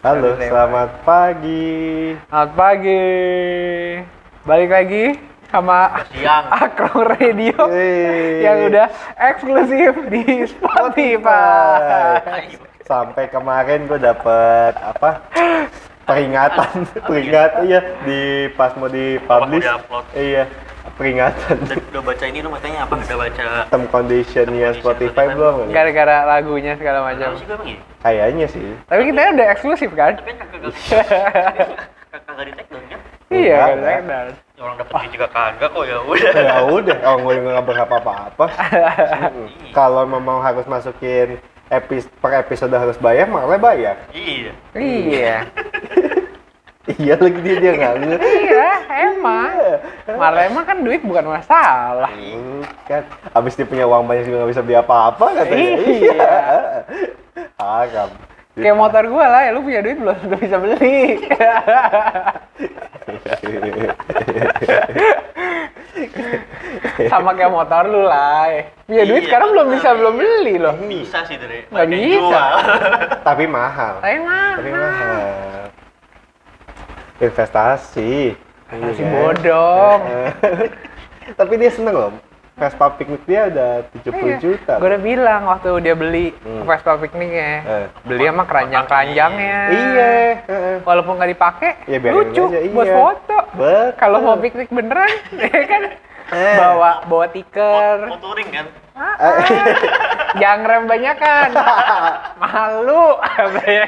Halo, Selamat pagi. Selamat pagi. Balik lagi sama Siang. Akro Radio Yeay. yang udah eksklusif di Spotify. Sampai kemarin gue dapet apa? Peringatan, peringatan iya di pas mau dipublish. Iya, peringatan. Udah, udah baca ini lu matanya apa? Udah baca Term conditionnya Condition Spotify Spotify belum? nih? Gara-gara lagunya segala macam. ya? Kayaknya sih. Tapi kita udah eksklusif kan? Tapi kan kagak kagak kagak di take down kan? Iya, kan? enggak. Ekdal. Ya orang dapet duit juga kagak kok ya udah. ya udah, kalau gue nggak berapa apa-apa. Mm-mm. Kalau memang harus masukin epis per episode harus bayar, malah bayar. Iya. Iya. Iya lagi dia dia nggak ngerti. Iya, emang. Malah emang kan duit bukan masalah. kan abis dia punya uang banyak juga nggak bisa beli apa-apa katanya Iya. haram Kayak motor gua lah, ya lu punya duit belum belum bisa beli. Sama kayak motor lu lah. Punya duit Iya, sekarang belum bisa belum beli loh. Bisa sih dari Nggak banyak bisa. tapi mahal Tapi mah. tapi mahal investasi Iya kan? bodong. tapi dia seneng loh Vespa Picnic dia udah 70 juta Gue Iya. udah bilang waktu dia beli Hmm. Vespa pikniknya. Eh. Beli sama keranjang-keranjangnya. iya. Walaupun nggak dipakai, Ya, lucu aja, buat iya. foto. Betul. Kalau mau piknik beneran, ya kan Eh. bawa bawa tiker. Mau touring kan? Jangan rem banyak kan. Malu. Iya.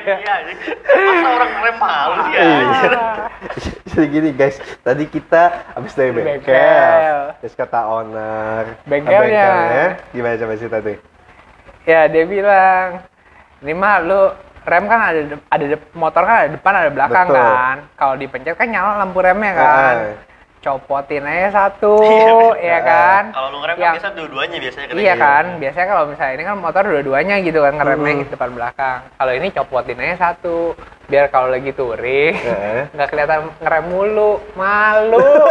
Masa orang rem malu ya? Iya. Jadi gini guys, tadi kita habis dari bengkel, Bengkel. terus kata owner Bengkelnya. bengkelnya, gimana coba cerita tuh? ya dia bilang, ini mah lu rem kan ada de- ada de- motor kan ada depan ada belakang Betul. kan. Kalau dipencet kan nyala lampu remnya kan. Ah. Copotin aja satu, ya Ah. kan. Kalau lu ngerem kan Yang- biasa dua-duanya biasanya kan. Iya kan, biasanya kalau misalnya ini kan motor dua-duanya gitu kan ngeremnya gitu depan belakang. Kalau ini copotin aja satu, biar kalau lagi touring nggak kelihatan ngerem mulu, malu.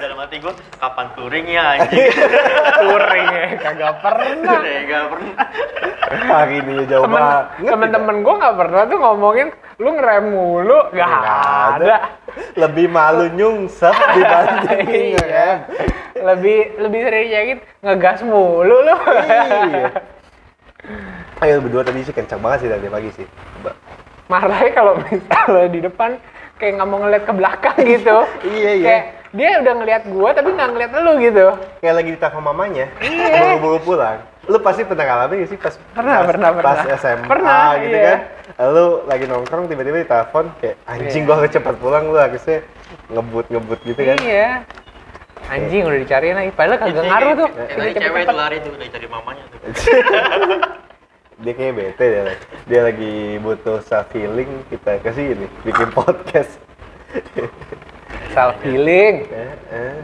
Dalam hati gue, kapan touring ya anjing? touring ya, kagak pernah. Udah gak pernah. Hari ini ya jauh Temen, banget. temen-temen gue nggak pernah tuh ngomongin lu ngerem mulu, nggak ada. Lebih malu nyungsep dibanding Iya. ngerem. lebih lebih sering yakin ngegas mulu lu. Iya. Ayo berdua tadi sih kencang banget sih tadi pagi sih. Ba- marahnya kalau misalnya di depan kayak nggak mau ngeliat ke belakang gitu Iya, iya. kayak dia udah ngeliat gua tapi nggak ngeliat lu gitu Kayak lagi ditelepon mamanya, Iya. buru-buru pulang. Lu pasti pernah ngalamin gak sih pas Pernah, pas, pernah, pas pernah. SMA Pernah, gitu iya. kan? Lu lagi nongkrong tiba-tiba ditelepon kayak anjing Iya. gua harus cepat pulang lu harusnya ngebut-ngebut gitu kan. iya anjing udah dicariin lagi padahal kagak ngaruh tuh tadi cewek itu lari tuh udah cari mamanya tuh. dia kayak bete dia, dia lagi butuh self healing kita kasih ini bikin podcast. Self healing Eh, eh.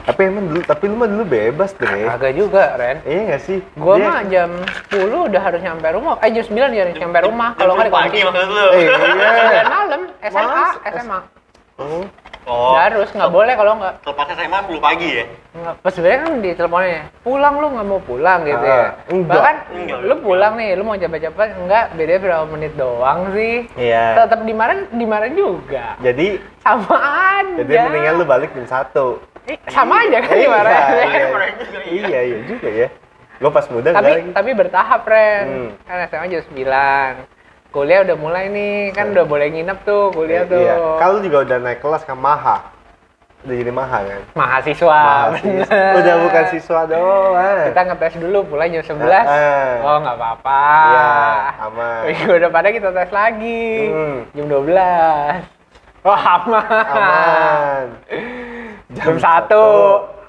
tapi emang dulu tapi lu mah dulu bebas deh kagak juga Ren. Iya gak sih? Gua Dia- mah jam 10 udah harus nyampe rumah. Eh jam 9 dia harus nyampe rumah. kalau nggak Jam pagi maksud lu. Eh, iya. Sembilan malam SMA SMA oh. Oh. harus nggak boleh kalau nggak Lepas SMA 10 pagi ya? Nggak, pas sebenarnya kan di teleponnya pulang lu nggak mau pulang gitu Ah, ya enggak. bahkan Enggak. lu pulang nih lu mau cepet-cepet enggak beda berapa menit doang sih Iya. tetap dimarahin dimarahin juga jadi sama aja jadi mendingan lu balik jam satu Ih, sama aja kan Iya, dimarahin iya. Dimarahin juga, iya. iya iya juga ya gua pas muda tapi tapi bertahap Ren Hmm. kan SMA jam 9 kuliah udah mulai nih kan udah boleh nginep tuh kuliah tuh. Iya kalau juga udah naik kelas ke maha. Udah jadi maha kan? Mahasiswa Mahasiswa. udah bukan siswa doang. Kita ngetes dulu pulang jam 11 Ah. oh nggak apa-apa. Iya, aman. minggu depannya kita tes lagi. Hmm. jam 12 oh aman. Aman. Jam, satu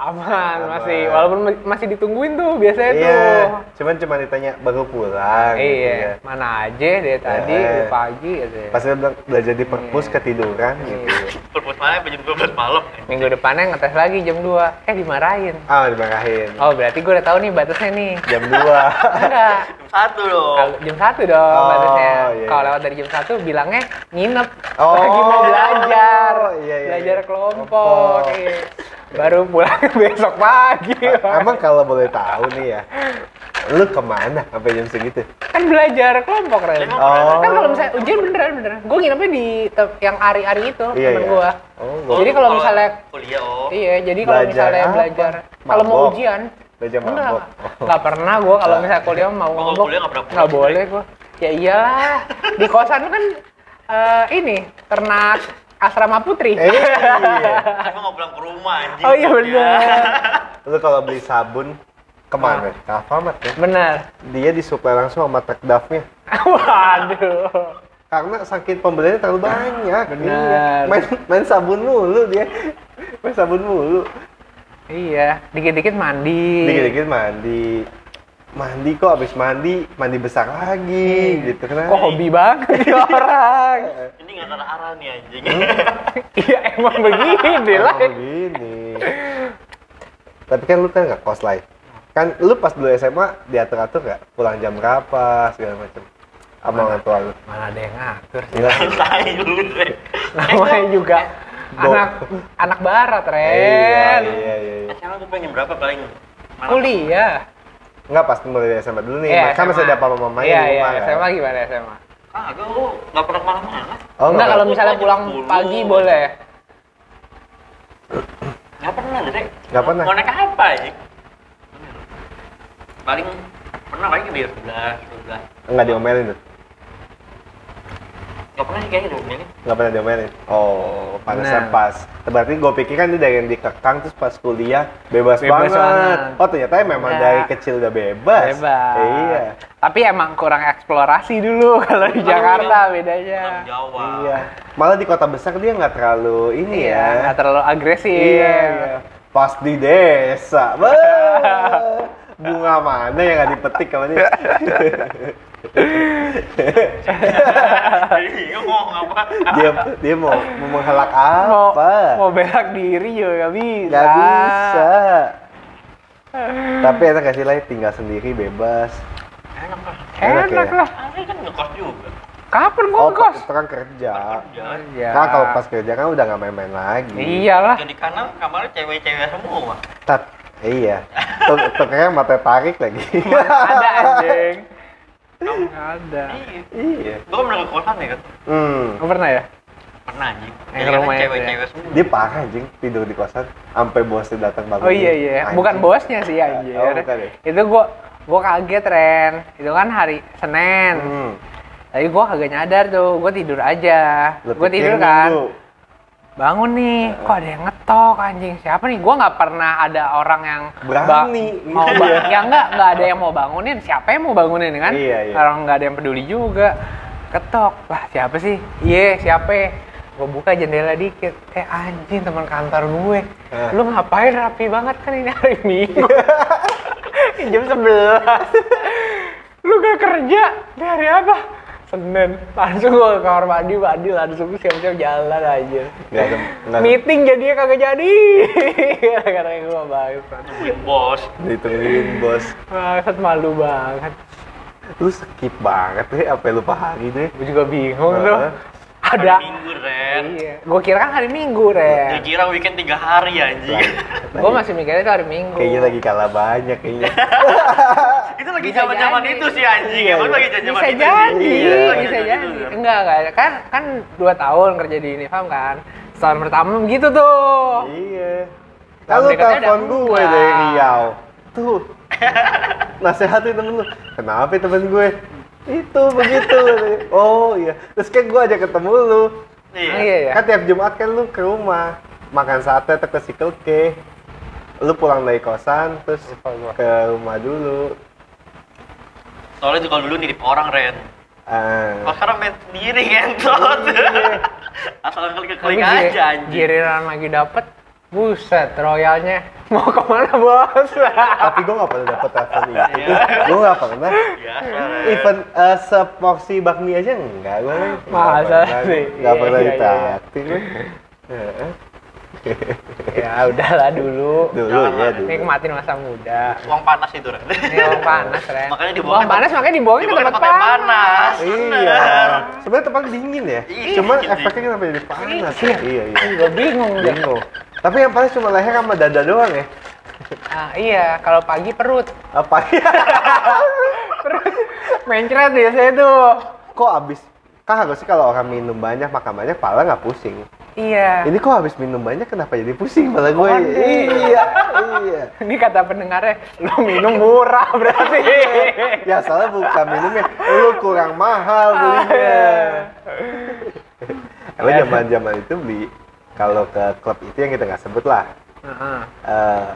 aman, Aman. masih walaupun ma- masih ditungguin tuh biasanya iya tuh cuman cuma ditanya baru pulang gitu iya ya. mana aja dari tadi dari pagi gitu ya. pas dia bilang belajar di perpus Iya. ketiduran gitu Iya. Perpus mana jam 12 malam? minggu depannya ngetes lagi jam 2 eh dimarahin ah dimarahin oh berarti gue udah tahu nih batasnya nih jam 2 enggak Jam 1 dong. Kalau jam satu dong Oh, batasnya. iya, Kalau iya. lewat dari jam satu bilangnya nginep. Oh, Lagi mau belajar. iya, iya, belajar iya. kelompok. Kelompok. iya. baru pulang besok pagi. Emang kalau boleh tahu nih ya, lu ke mana sampai jam segitu? kan belajar kelompok Ren. Oh. Kan kalau misalnya ujian beneran beneran. Gue nginepnya di yang ari-ari itu Iya, temen iya. gua. Oh, gua Jadi kalau misalnya kuliah oh. Iya, jadi kalau misalnya apa? belajar kalau mau Mabok? ujian belajar enggak mabok. nggak pernah gua kalau misalnya kuliah mau Gua kalau mabok kuliah nggak pernah nggak pulang. boleh gua ya iyalah di kosan kan eh, ini ternak asrama putri Eh, iya. Emang nggak pulang ke rumah anjing. oh iya benar Lu kalau beli sabun ke mana? Ke Alfamart ya? benar Dia disuplai langsung sama truk dafnya. waduh Karena saking pembeliannya terlalu banyak. Benar. Iya. Main, main sabun mulu dia. Main sabun mulu. iya dikit-dikit mandi Dikit-dikit mandi. Mandi kok habis mandi, mandi besar lagi gitu kan. kok hobi banget nih orang Ini nggak ada arah nih anjing. iya emang begini lah Oh, begini. Tapi kan lu kan nggak kos lah. Kan lu pas dulu SMA diatur-atur nggak? Pulang jam berapa segala macam. Sama orang tua lu. mana ada yang ngatur sih Enggak. Tai lu namanya juga anak anak barat Iya, Ren iya, iya. iya. SMA tuh pengen berapa paling? Kuliah Enggak pas mulai dari SMA dulu nih. Iya, kan masih SMA. ada papa mamanya iya, di iya, rumah kan? SMA gimana SMA? Ah, lu nggak pernah ke mana-mana. Oh, Enggak, kalau misalnya pulang 10. pagi boleh. Nggak pernah deh. Nggak pernah? Mau naik apa anjing? Paling pernah paling ke 11, 12. Enggak diomelin tuh. Nggak pernah sih kayaknya ini. Enggak pernah diomelin. Oh, pantesan Nah. pas. Berarti gue pikir kan dia dari yang dikekang terus pas kuliah bebas, Bebas banget. banget. Oh, ternyata memang Enggak. dari kecil udah bebas. Bebas. Iya. Tapi emang kurang eksplorasi dulu kalau di Jakarta bedanya. Jawa. Iya. Malah di kota besar dia nggak terlalu ini Iya, ya. nggak terlalu agresif. Iya, iya. Pas di desa. Bah, bunga mana yang nggak dipetik sama dia? Bingung mau ngomong apa. dia dia mau mau menghalak Mau, apa? mau belak diri juga nggak bisa. Gak bisa. Tapi enak gak sih lah tinggal sendiri bebas. Enak lah. Enak Enak ya? lah. Asli kan ngekos juga. Kapan gua Oh, ngekos? itu kan kerja. Ya. Iya. Nah, kalau pas kerja kan udah nggak main-main lagi. Iyalah. Jadi kanan kamarnya cewek-cewek semua. Tat, iya. Tuh, tuh kayaknya mata tarik lagi. Ada anjing. Nggak ada. Iya. iya. Gue pernah ke kosan ya kan? Hmm. Oh, pernah ya? Pernah anjing. Yang rumahnya itu cewek-cewek semua. Dia parah anjing tidur di kosan sampai bosnya datang bangun. Oh iya iya, Anjing. bukan bosnya sih anjir. Oh, bukan ya? Itu gua gua kaget Ren. Itu kan hari Senin. Hmm. Tapi gua kagak nyadar tuh, gua tidur aja. Lu Gua tidur kan. Minggu. Bangun nih, kok ada yang ngetok anjing. Siapa nih? Gua nggak pernah ada orang yang Berani. mau ba- ya enggak enggak ada yang mau bangunin. Siapa yang mau bangunin kan? Iya, iya. Orang nggak ada yang peduli juga. Ketok. Lah, siapa sih? Iya, siapa? Gue buka jendela dikit. Eh anjing teman kantor gue. Eh. Lu ngapain rapi banget kan ini hari Minggu. Jam 11. Lu gak kerja dari apa? Senin. Langsung gue ke kamar mandi, mandi langsung siap-siap jalan aja. Ada. Meeting jadinya kagak jadi. Gara-gara gue bangsat. Tungguin bos. Ditungguin bos. Bangsat malu banget. Lu skip banget deh apa yang lupa hari deh. Gue juga bingung tuh. Ada. Hari Minggu, Ren. Iya. Gue kira kan hari Minggu, Ren. kira weekend tiga hari anjing. Gue masih mikirnya itu hari Minggu. Kayaknya lagi kalah banyak kayaknya. itu lagi Bisa zaman-zaman jadi. itu sih anjing. Iya, Emang iya. lagi zaman-zaman bisa itu jadi, sih. Iya, bisa jadi. itu. Enggak, enggak. Kan kan dua tahun kerja di Unifam kan. Setahun pertama begitu tuh. iya. Tahun Kalau telepon gue dari Riau. Tuh. Nasehatin temen lu. Kenapa ya temen gue? Itu begitu. oh iya. Terus kan gue ajak ketemu lu. Iya. Iya, iya. Kan tiap Jumat kan lu ke rumah makan sate atau ke Circle K. Lu pulang dari kosan terus ke rumah dulu. Soalnya juga dulu nitip orang, Ren. Ah. Kalau sekarang main sendiri ngentot. Asal klik-klik aja anjing. giliran lagi dapet, buset, royalnya mau ke mana bos? Tapi gue gak pernah dapet telepon itu. Iya. gue gak pernah. Biasa, Ren. Even uh, seporsi bakmi aja enggak gue Masa sih? Gak Iya, pernah iya, iya. ditraktir Heeh. ya udahlah dulu. Dulu ya dulu Nikmatin masa muda. Uang panas itu, Ren. Ini uang panas, Ren. Makanya dibuang Uang panas makanya dibuangin ke tempat panas. Iya. Sebenarnya tempat dingin ya. Iya, Cuman efeknya kenapa jadi panas ya? Iya iya. Gue bingung. Bingung. Tapi yang paling cuma leher sama dada doang ya. Ah, iya, kalau pagi perut. Apa ya? Perut mencret biasanya tuh. Kok abis? Kan harusnya kalau orang minum banyak, makan banyak, pala nggak pusing. Iya. Ini kok habis minum banyak kenapa jadi pusing malah gue? Waduh. Iya, iya. Ini kata pendengarnya, lu minum murah berarti. Ya soalnya bukan minumnya, lu kurang mahal Ah, belinya. iya. Emang zaman zaman itu beli kalau ke klub itu yang kita nggak sebut lah, Heeh. eh,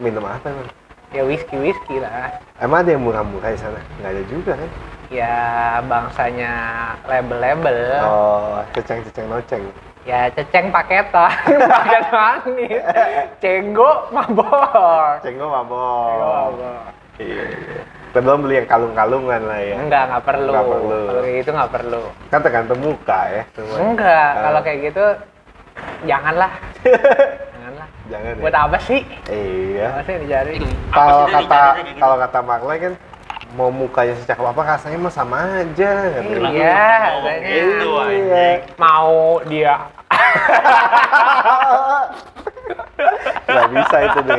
minum apa emang? Ya whisky whisky lah. Emang ada yang murah-murah di sana? Nggak ada juga kan? Ya bangsanya label-label. Oh, ceceng-ceceng noceng. Ya ceceng paketan, paket manis. Cenggo mabok. Cenggo Cenggo mabok. mabok. Iya, iya. Belum beli yang kalung-kalungan lah ya. Enggak, enggak perlu. Nggak perlu. Kalau kayak gitu enggak perlu. Kan tergantung muka ya. semua. Enggak, kalau kayak gitu janganlah. janganlah. Jangan Buat ya. apa sih? Iya. Apa sih yang dicari? Kalau kata gitu? kalau kata Marley kan mau mukanya secakep apa rasanya mah sama aja. Iya, ngomong katanya. gitu, Iya. anjing. Mau dia Gak bisa itu deh.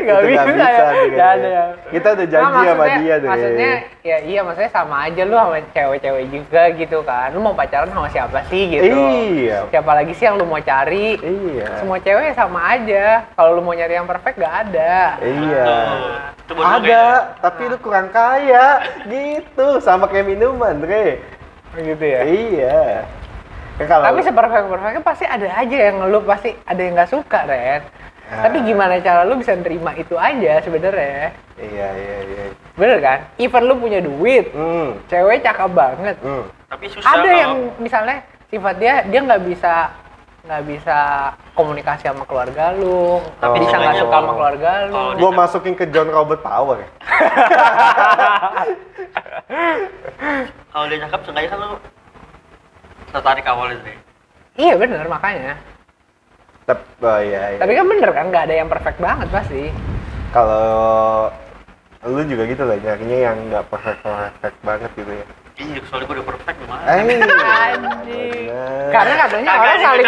Nggak Itu nggak bisa ya. deh. Nggak ada ya. Kita udah Nah, janji sama maksudnya- dia deh. Maksudnya ya iya maksudnya sama aja lu sama cewek-cewek juga gitu kan. Lu mau pacaran sama siapa sih gitu. Iya. Siapa lagi sih yang lu mau cari? Iya. Semua cewek sama aja. Kalau lu mau nyari yang perfect gak ada. Iya. Lu Ada, tapi lu kurang kaya. Gitu, sama kayak minuman, Dre. Gitu ya. Iya. Kan kalau Tapi seperfect perfectnya pasti ada aja yang lu pasti ada yang nggak suka, Ren. Ah. Tapi gimana cara lu bisa nerima itu aja sebenarnya? Iya, iya, iya. Bener kan? Even lu punya duit, Hmm. cewek cakep banget. Hmm. Tapi susah ada kalau- yang misalnya sifat dia dia nggak bisa nggak bisa komunikasi sama keluarga lu, Oh. tapi bisa nggak suka sama keluarga lu. kalau Gua masukin ke John Robert Power. Kalau dia cakep seenggaknya kan lu tertarik awalnya deh. Iya bener makanya. Tapi, oh iya, iya. Tapi kan bener kan nggak ada yang perfect banget pasti. kalau lu juga gitu lah nyarinya yang nggak perfect perfect banget gitu ya Iya, soalnya gue udah perfect gimana? eh Anjing. bener. Karena katanya Kagak, orang saling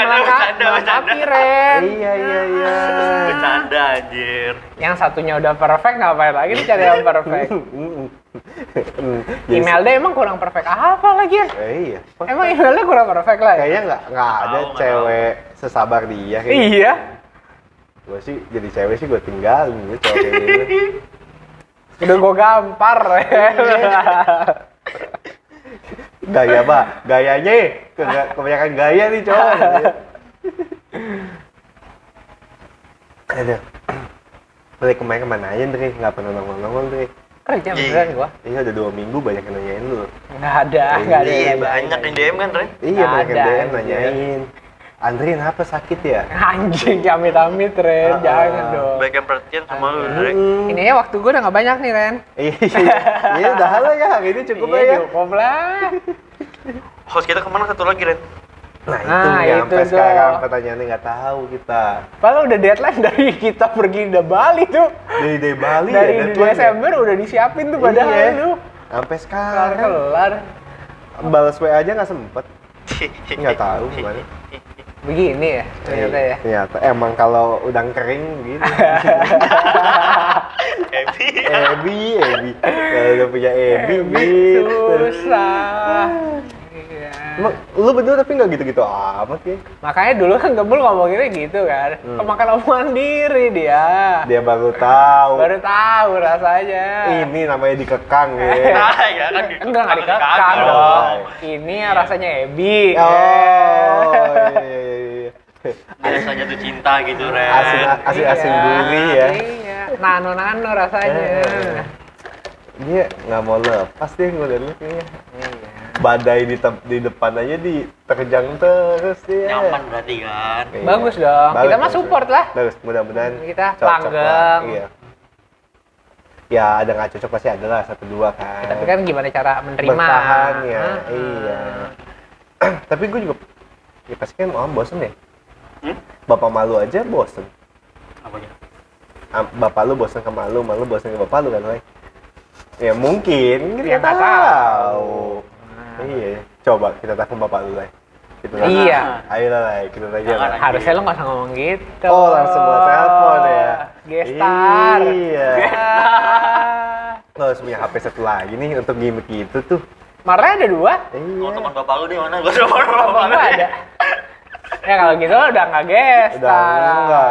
melengkapi, Ren. iya iya iya Bercanda anjir. Yang satunya udah perfect ngapain lagi nih cari yang perfect? Hmm. Imelda emang kurang perfect apa lagi ya? eh, iya Emang Imelda kurang perfect lah ya? kayaknya nggak nggak ada nggak cewek sesabar dia kayak Iya. gue sih jadi cewek sih gue tinggalin gitu gitu Udah gua gampar ya. gaya bah gayanya ya. Kega- kebanyakan gaya nih cowok Aduh. Balik kemarin ke mana aja, Dri? Nggak pernah nongol-nongol, Dri. Kerja Iya. beneran gua. Iya, udah dua minggu banyak yang nanyain lu. Nggak ada, nggak ada. Iya, nggak ada. banyak yang DM kan, Ren? Iya, banyak yang DM nanyain. Andri, kenapa sakit ya? Anjing, amit-amit Ren, Ah, jangan dong. Banyak yang perhatian sama lu, Ren. Ini ya waktu gua udah nggak banyak nih Ren. Iya, iya, udah lah ya, hari ini cukup lah Iya, ya. cukup lah. Host kita ke mana satu lagi, Ren? Nah, itu Nah, yang itu sampai sekarang pertanyaannya nggak tahu kita. Padahal udah deadline dari kita pergi ke Bali tuh. Dari dari Bali dari ya, deadline ya? Desember udah disiapin tuh padahal Iya. lu. Sampai Kelar sekarang. kelar. Balas WA aja nggak sempet. Nggak tahu gimana. Begini ya ternyata ya. Ternyata emang kalau udang kering gitu. Happy. Ebi, Ebi. Kalau udah punya Ebi, Ebi gitu. susah. Iya. Emang lu bener tapi nggak gitu-gitu amat ya? Makanya dulu kan Gembul ngomonginnya gitu kan. Hmm. Kemakan omongan diri dia. Dia baru tahu. Baru tahu rasanya. Ini namanya dikekang ya. Nah, ya kan gitu. Enggak enggak dikekang Kagak dong. dong. Ini yang rasanya Ebi. Oh, iya, iya, iya. Biasanya tuh cinta gitu, Ren. Asin, asin, asin Iya, gurih ya. Iya, nano-nano rasanya. Eh. Dia nggak mau lepas deh ngeliat lu kayaknya. Iya. Badai di, di depan aja diterjang terus dia. Nyaman berarti kan. Iya. Bagus dong. Kita mah bagus. support lah. Bagus, mudah-mudahan Kita langgeng. Iya. Ya ada nggak cocok pasti ada lah satu dua kan. Tapi kan gimana cara menerima? bertahan ya, Ah. iya. Tapi gue juga, ya pasti kan orang bosen ya. Hmm? Bapak malu aja bosen. Apanya? Bapak lu bosen ke malu, malu bosen ke bapak lu kan, Lai? Ya mungkin, kita Ya, nggak tahu. tahu. Nah. Iya, coba kita telepon bapak lu, Lai. Gitu kan? Iya. Ayo lah, kita tanya Jangan, lah. Harusnya lo nggak usah ngomong gitu. Oh, langsung buat telepon ya? Gestar. Iya. Lo harus punya HP satu lagi nih untuk gimmick gitu tuh. Marah ada dua. Oh, Iya. teman bapak lu di mana? Gua teman bapak Apa lu. ada? ya kalau gitu lo udah nggak gestar. Udah enggak,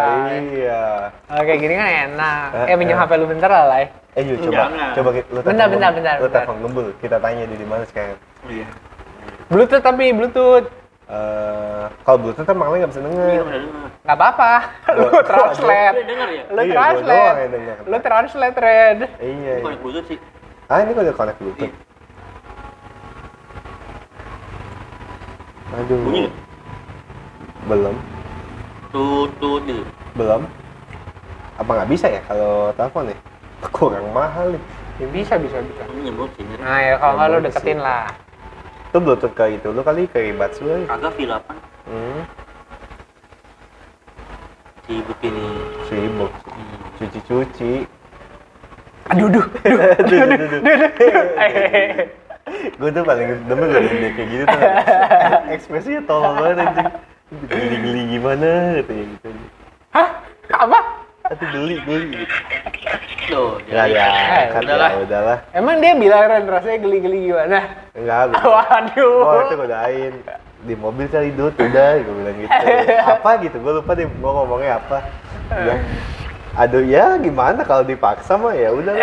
iya. Oke gini kan enak. Eh, Eh pinjam eh. HP lu bentar lah, Lai. Eh, yuk coba, Jangan. coba kita, lu Bentar, telepon bentar, Gembul. bentar, Lu bentar. telepon gembul, kita tanya dia di mana sekarang. Iya. Bluetooth tapi Bluetooth. Eh, kalau Bluetooth kan makanya nggak bisa Iya, denger. dengar. Nggak apa-apa. Lu translate. Denger ya? Lu Iya, translate. Lu translate, Red. Iya. Bukan iya. Bluetooth sih. Ah, ini udah connect Bluetooth. Aduh. Bunyi? Belum, Tut tut gitu. belum. Apa nggak bisa ya kalau telepon ya? Kurang mahal nih. Ini Bisa, bisa, bisa. Ini nyebut sih. Nah ya kalau nggak lu deketin sih. lah. Tuh Bluetooth kayak itu, lu kali ke earbuds lu. Kagak V8 Hmm, sibuk ini. sibuk. Hmm. Cuci-cuci. Aduh, duh. Aduh, aduh, aduh. Eh, gue tuh paling demen loh dia kayak gitu tuh ekspresinya tolol banget anjing geli-geli gimana katanya gitu Hah? Apa? Aduh geli geli gitu. Tuh, nggak jadi- ya kan udahlah. ya udahlah Emang dia bilang Ren rasanya geli-geli gimana? enggak gue Waduh. gue itu godain di mobil kali dud udah gue bilang gitu apa gitu gue lupa deh gue ngomongnya apa ya aduh ya gimana kalau dipaksa mah ya udah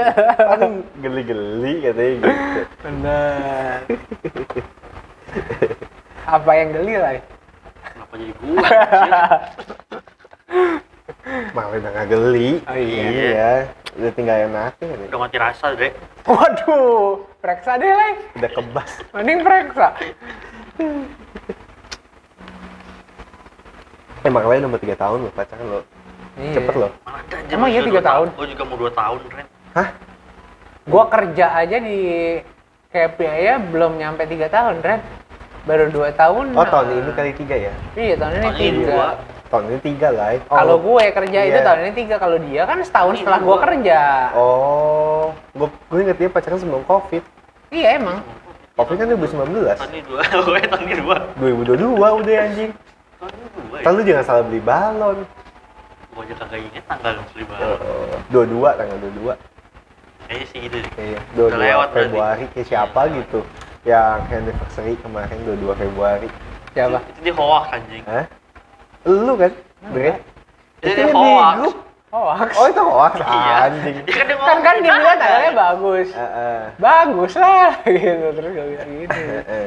kan geli-geli katanya gitu Benar. Apa yang geli lah? Kenapa jadi gua? malah udah nggak geli Oh, iya. iya udah tinggal enakin nih. Udah mati rasa, Dre. Waduh, periksa deh lah. udah kebas Mending periksa. emang lain nomor 3 tahun loh pacaran lo Iya. cepet loh Emang iya gua tiga dua tahun? Gua juga mau 2 tahun, Ren. hah Gua kerja aja di Happy aja belum nyampe tiga tahun, Ren. Baru dua tahun. oh nah. tahun ini kali tiga ya Iya, tahun ini Tahun ini tiga. dua. Tahun ini tiga lah Kalau gue kerja itu iya. tahun ini tiga, kalau dia kan setahun setelah gue dua. kerja. oh gue gue inget dia pacaran sebelum covid Iya emang. covid kan 2019 Tahun ini 2. Pokoknya tahun ini 2. 2022 udah anjing Tahun ini 2 ya. lu jangan salah beli balon Gua aja kagak inget tanggal beli baru. Oh, dua dua tanggal dua dua Kayaknya sih gitu deh. iya dua dua. Februari kayak siapa gitu yang anniversary kemarin dua dua Februari Siapa? Itu dia hoax anjing. hah lu kan Bre Itu yang bego. Hoax. oh itu hoax Iya. anjing kan dia kan kan dia bilang tanggalnya bagus. Heeh. Bagus lah gitu terus gak bilang gitu. Heeh.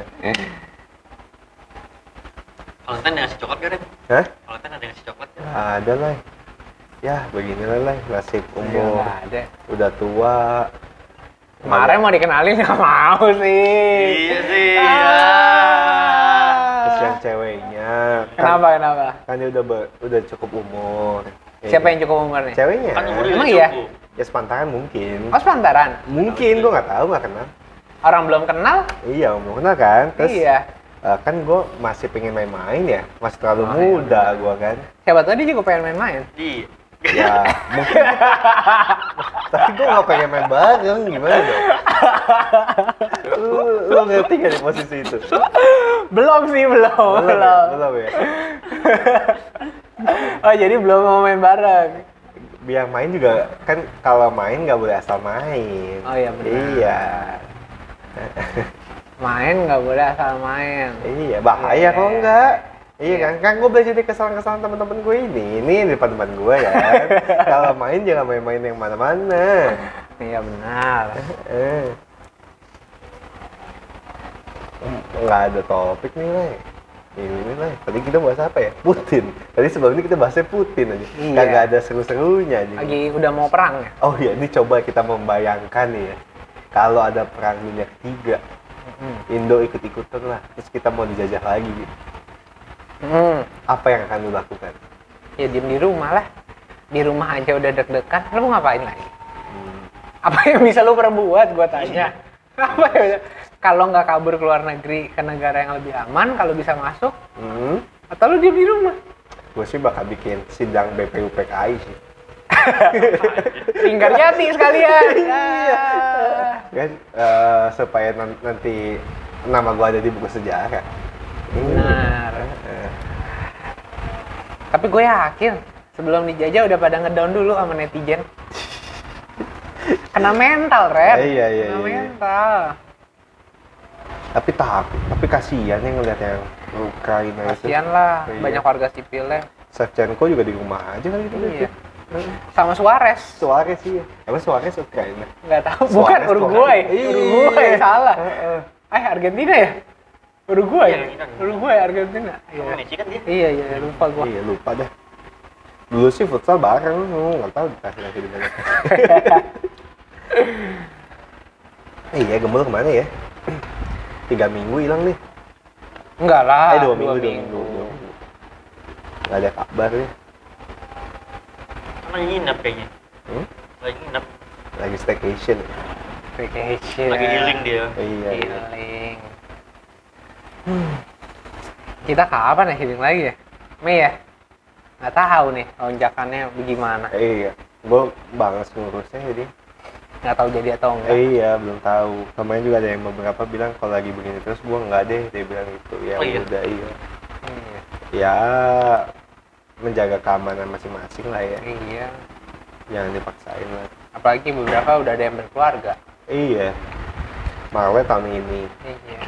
Valentine yang ngasih coklat gak, Ren? Hah? Valentine ada yang ngasih coklat gak? Ada lah. Ya, beginilah lah nasib umur. Nggak ada. Udah tua. Kemarin mau dikenalin nggak mau sih. Iya sih. Ah. Terus yang ceweknya. Kan, Kenapa kenapa? Kan dia udah ber- udah cukup umur. Ya, Siapa yang cukup umurnya? Ceweknya. Kan umurnya Emang udah iya? Ya sepantaran mungkin. Oh sepantaran. Mungkin gua nggak tahu nggak kenal. Orang belum kenal? Iya, umur kenal kan. Terus iya. eh, kan gua masih pengen main-main ya. Masih terlalu Oh, iya. muda gua kan. Siapa tahu dia juga pengen main-main. Iya. Ya, mungkin. Tapi gua nggak pengen main bareng, gimana dong? lu, lu ngerti gak di posisi itu? belum sih belum Belum, belum. ya? belum ya. Oh jadi belum mau main bareng. Biar main juga kan kalau main nggak boleh asal main. Oh iya, benar. Iya. Main nggak boleh asal main. Iya, bahaya Iya. kalau enggak. Iya kan, kan gue belajar dari kesalahan-kesalahan teman-teman gue ini, ini di depan-depan gue ya. Kalau main jangan main-main yang mana-mana. Iya benar. Eh. Nggak ada topik nih, Le. Ini nih, Le. Tadi kita bahas apa ya? Putin. Tadi sebelum ini kita bahasnya Putin aja. Iya. Kagak ada seru-serunya aja. Lagi udah mau perang ya? Oh iya, ini coba kita membayangkan nih ya. Kalau ada perang dunia ketiga, Hmm. Indo ikut-ikutan lah. Terus kita mau dijajah lagi gitu. Hmm. Apa yang akan lu lakukan? Ya diem di rumah lah. Di rumah aja udah deg-degan. Lu mau ngapain lagi? Hmm. Apa yang bisa lu perbuat? Gua tanya. Apa ya? Kalau nggak kabur ke luar negeri ke negara yang lebih aman, kalau bisa masuk, Hmm. atau lu diem di rumah? Gue sih bakal bikin sidang BPUPKI sih. Lingkar jati sekalian. Ah. Kan eh, supaya nan- nanti nama gue ada di buku sejarah. Iya. Tapi gue yakin sebelum dijajah udah pada ngedown dulu sama netizen. Kena mental, Ren. Eh, iya, iya, Kena iya, iya. mental. Tapi takut, tapi kasihan yang ngeliat yang Ukraina itu. Kasian lah, Iya. banyak warga sipilnya. Shevchenko juga di rumah aja kali gitu. Iya. Sama Suarez. Suarez sih. Apa Suarez Ukraina? Nggak tahu, bukan Suarez, Uruguay. Iya. Uruguay salah. Eh, Argentina ya? Uruguay. Iya, Argentina. Uruguay, Argentina. Iya. Messi kan dia. Iya, iya, lupa gua. Iya lupa dah. Dulu sih futsal bareng, lu nggak tahu dikasih lagi di mana. Eh, iya, gembel ke mana ya? Tiga minggu hilang nih. Enggak lah. eh, dua minggu, dua minggu. Dua minggu. Nggak ada kabar nih. Lagi nginep kayaknya. Hmm? Lagi nginep. Lagi staycation. Vacation. Lagi healing dia. Iya, iya. Healing. Hmm. Kita kapan ya healing lagi ya? Mei ya? Nggak tahu nih lonjakannya bagaimana. Eh, iya. Gue banget ngurusnya jadi. Nggak tahu jadi atau enggak. Eh, iya, belum tahu. Kemarin juga ada yang beberapa bilang kalau lagi begini terus gue nggak deh. Dia bilang gitu. Ya Oh, iya? udah iya. Iya. Ya menjaga keamanan masing-masing lah ya. Iya. Jangan dipaksain lah. Apalagi beberapa udah ada yang berkeluarga. Iya. Mawe tahun ini. Iya.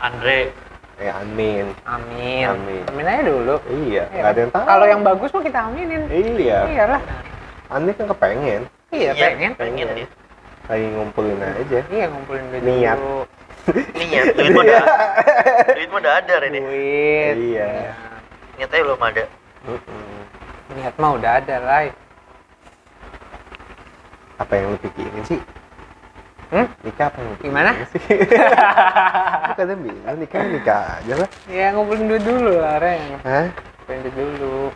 Andre. Eh, amin. Amin. Amin. Amin aja dulu. Iya, Iya. nggak ada yang tahu. Kalau yang bagus mah kita aminin. Iya. Iyalah. Amin kan kepengen. Iya, pengen. Pengen dia. Lagi ngumpulin aja. Iya ngumpulin duit Niat. dulu. Niat, duit mah udah. duit mah udah ada Rene. Duit. Iya. Nyatanya belum ada. Mm-mm. Niat mah udah ada lah. Apa yang lu pikirin sih? Hmm? Nikah apa pikirin Gimana? Kadang bilang nikah nikah aja lah. Ya ngumpulin duit dulu lah, Ren. Hah? Ngumpulin duit dulu.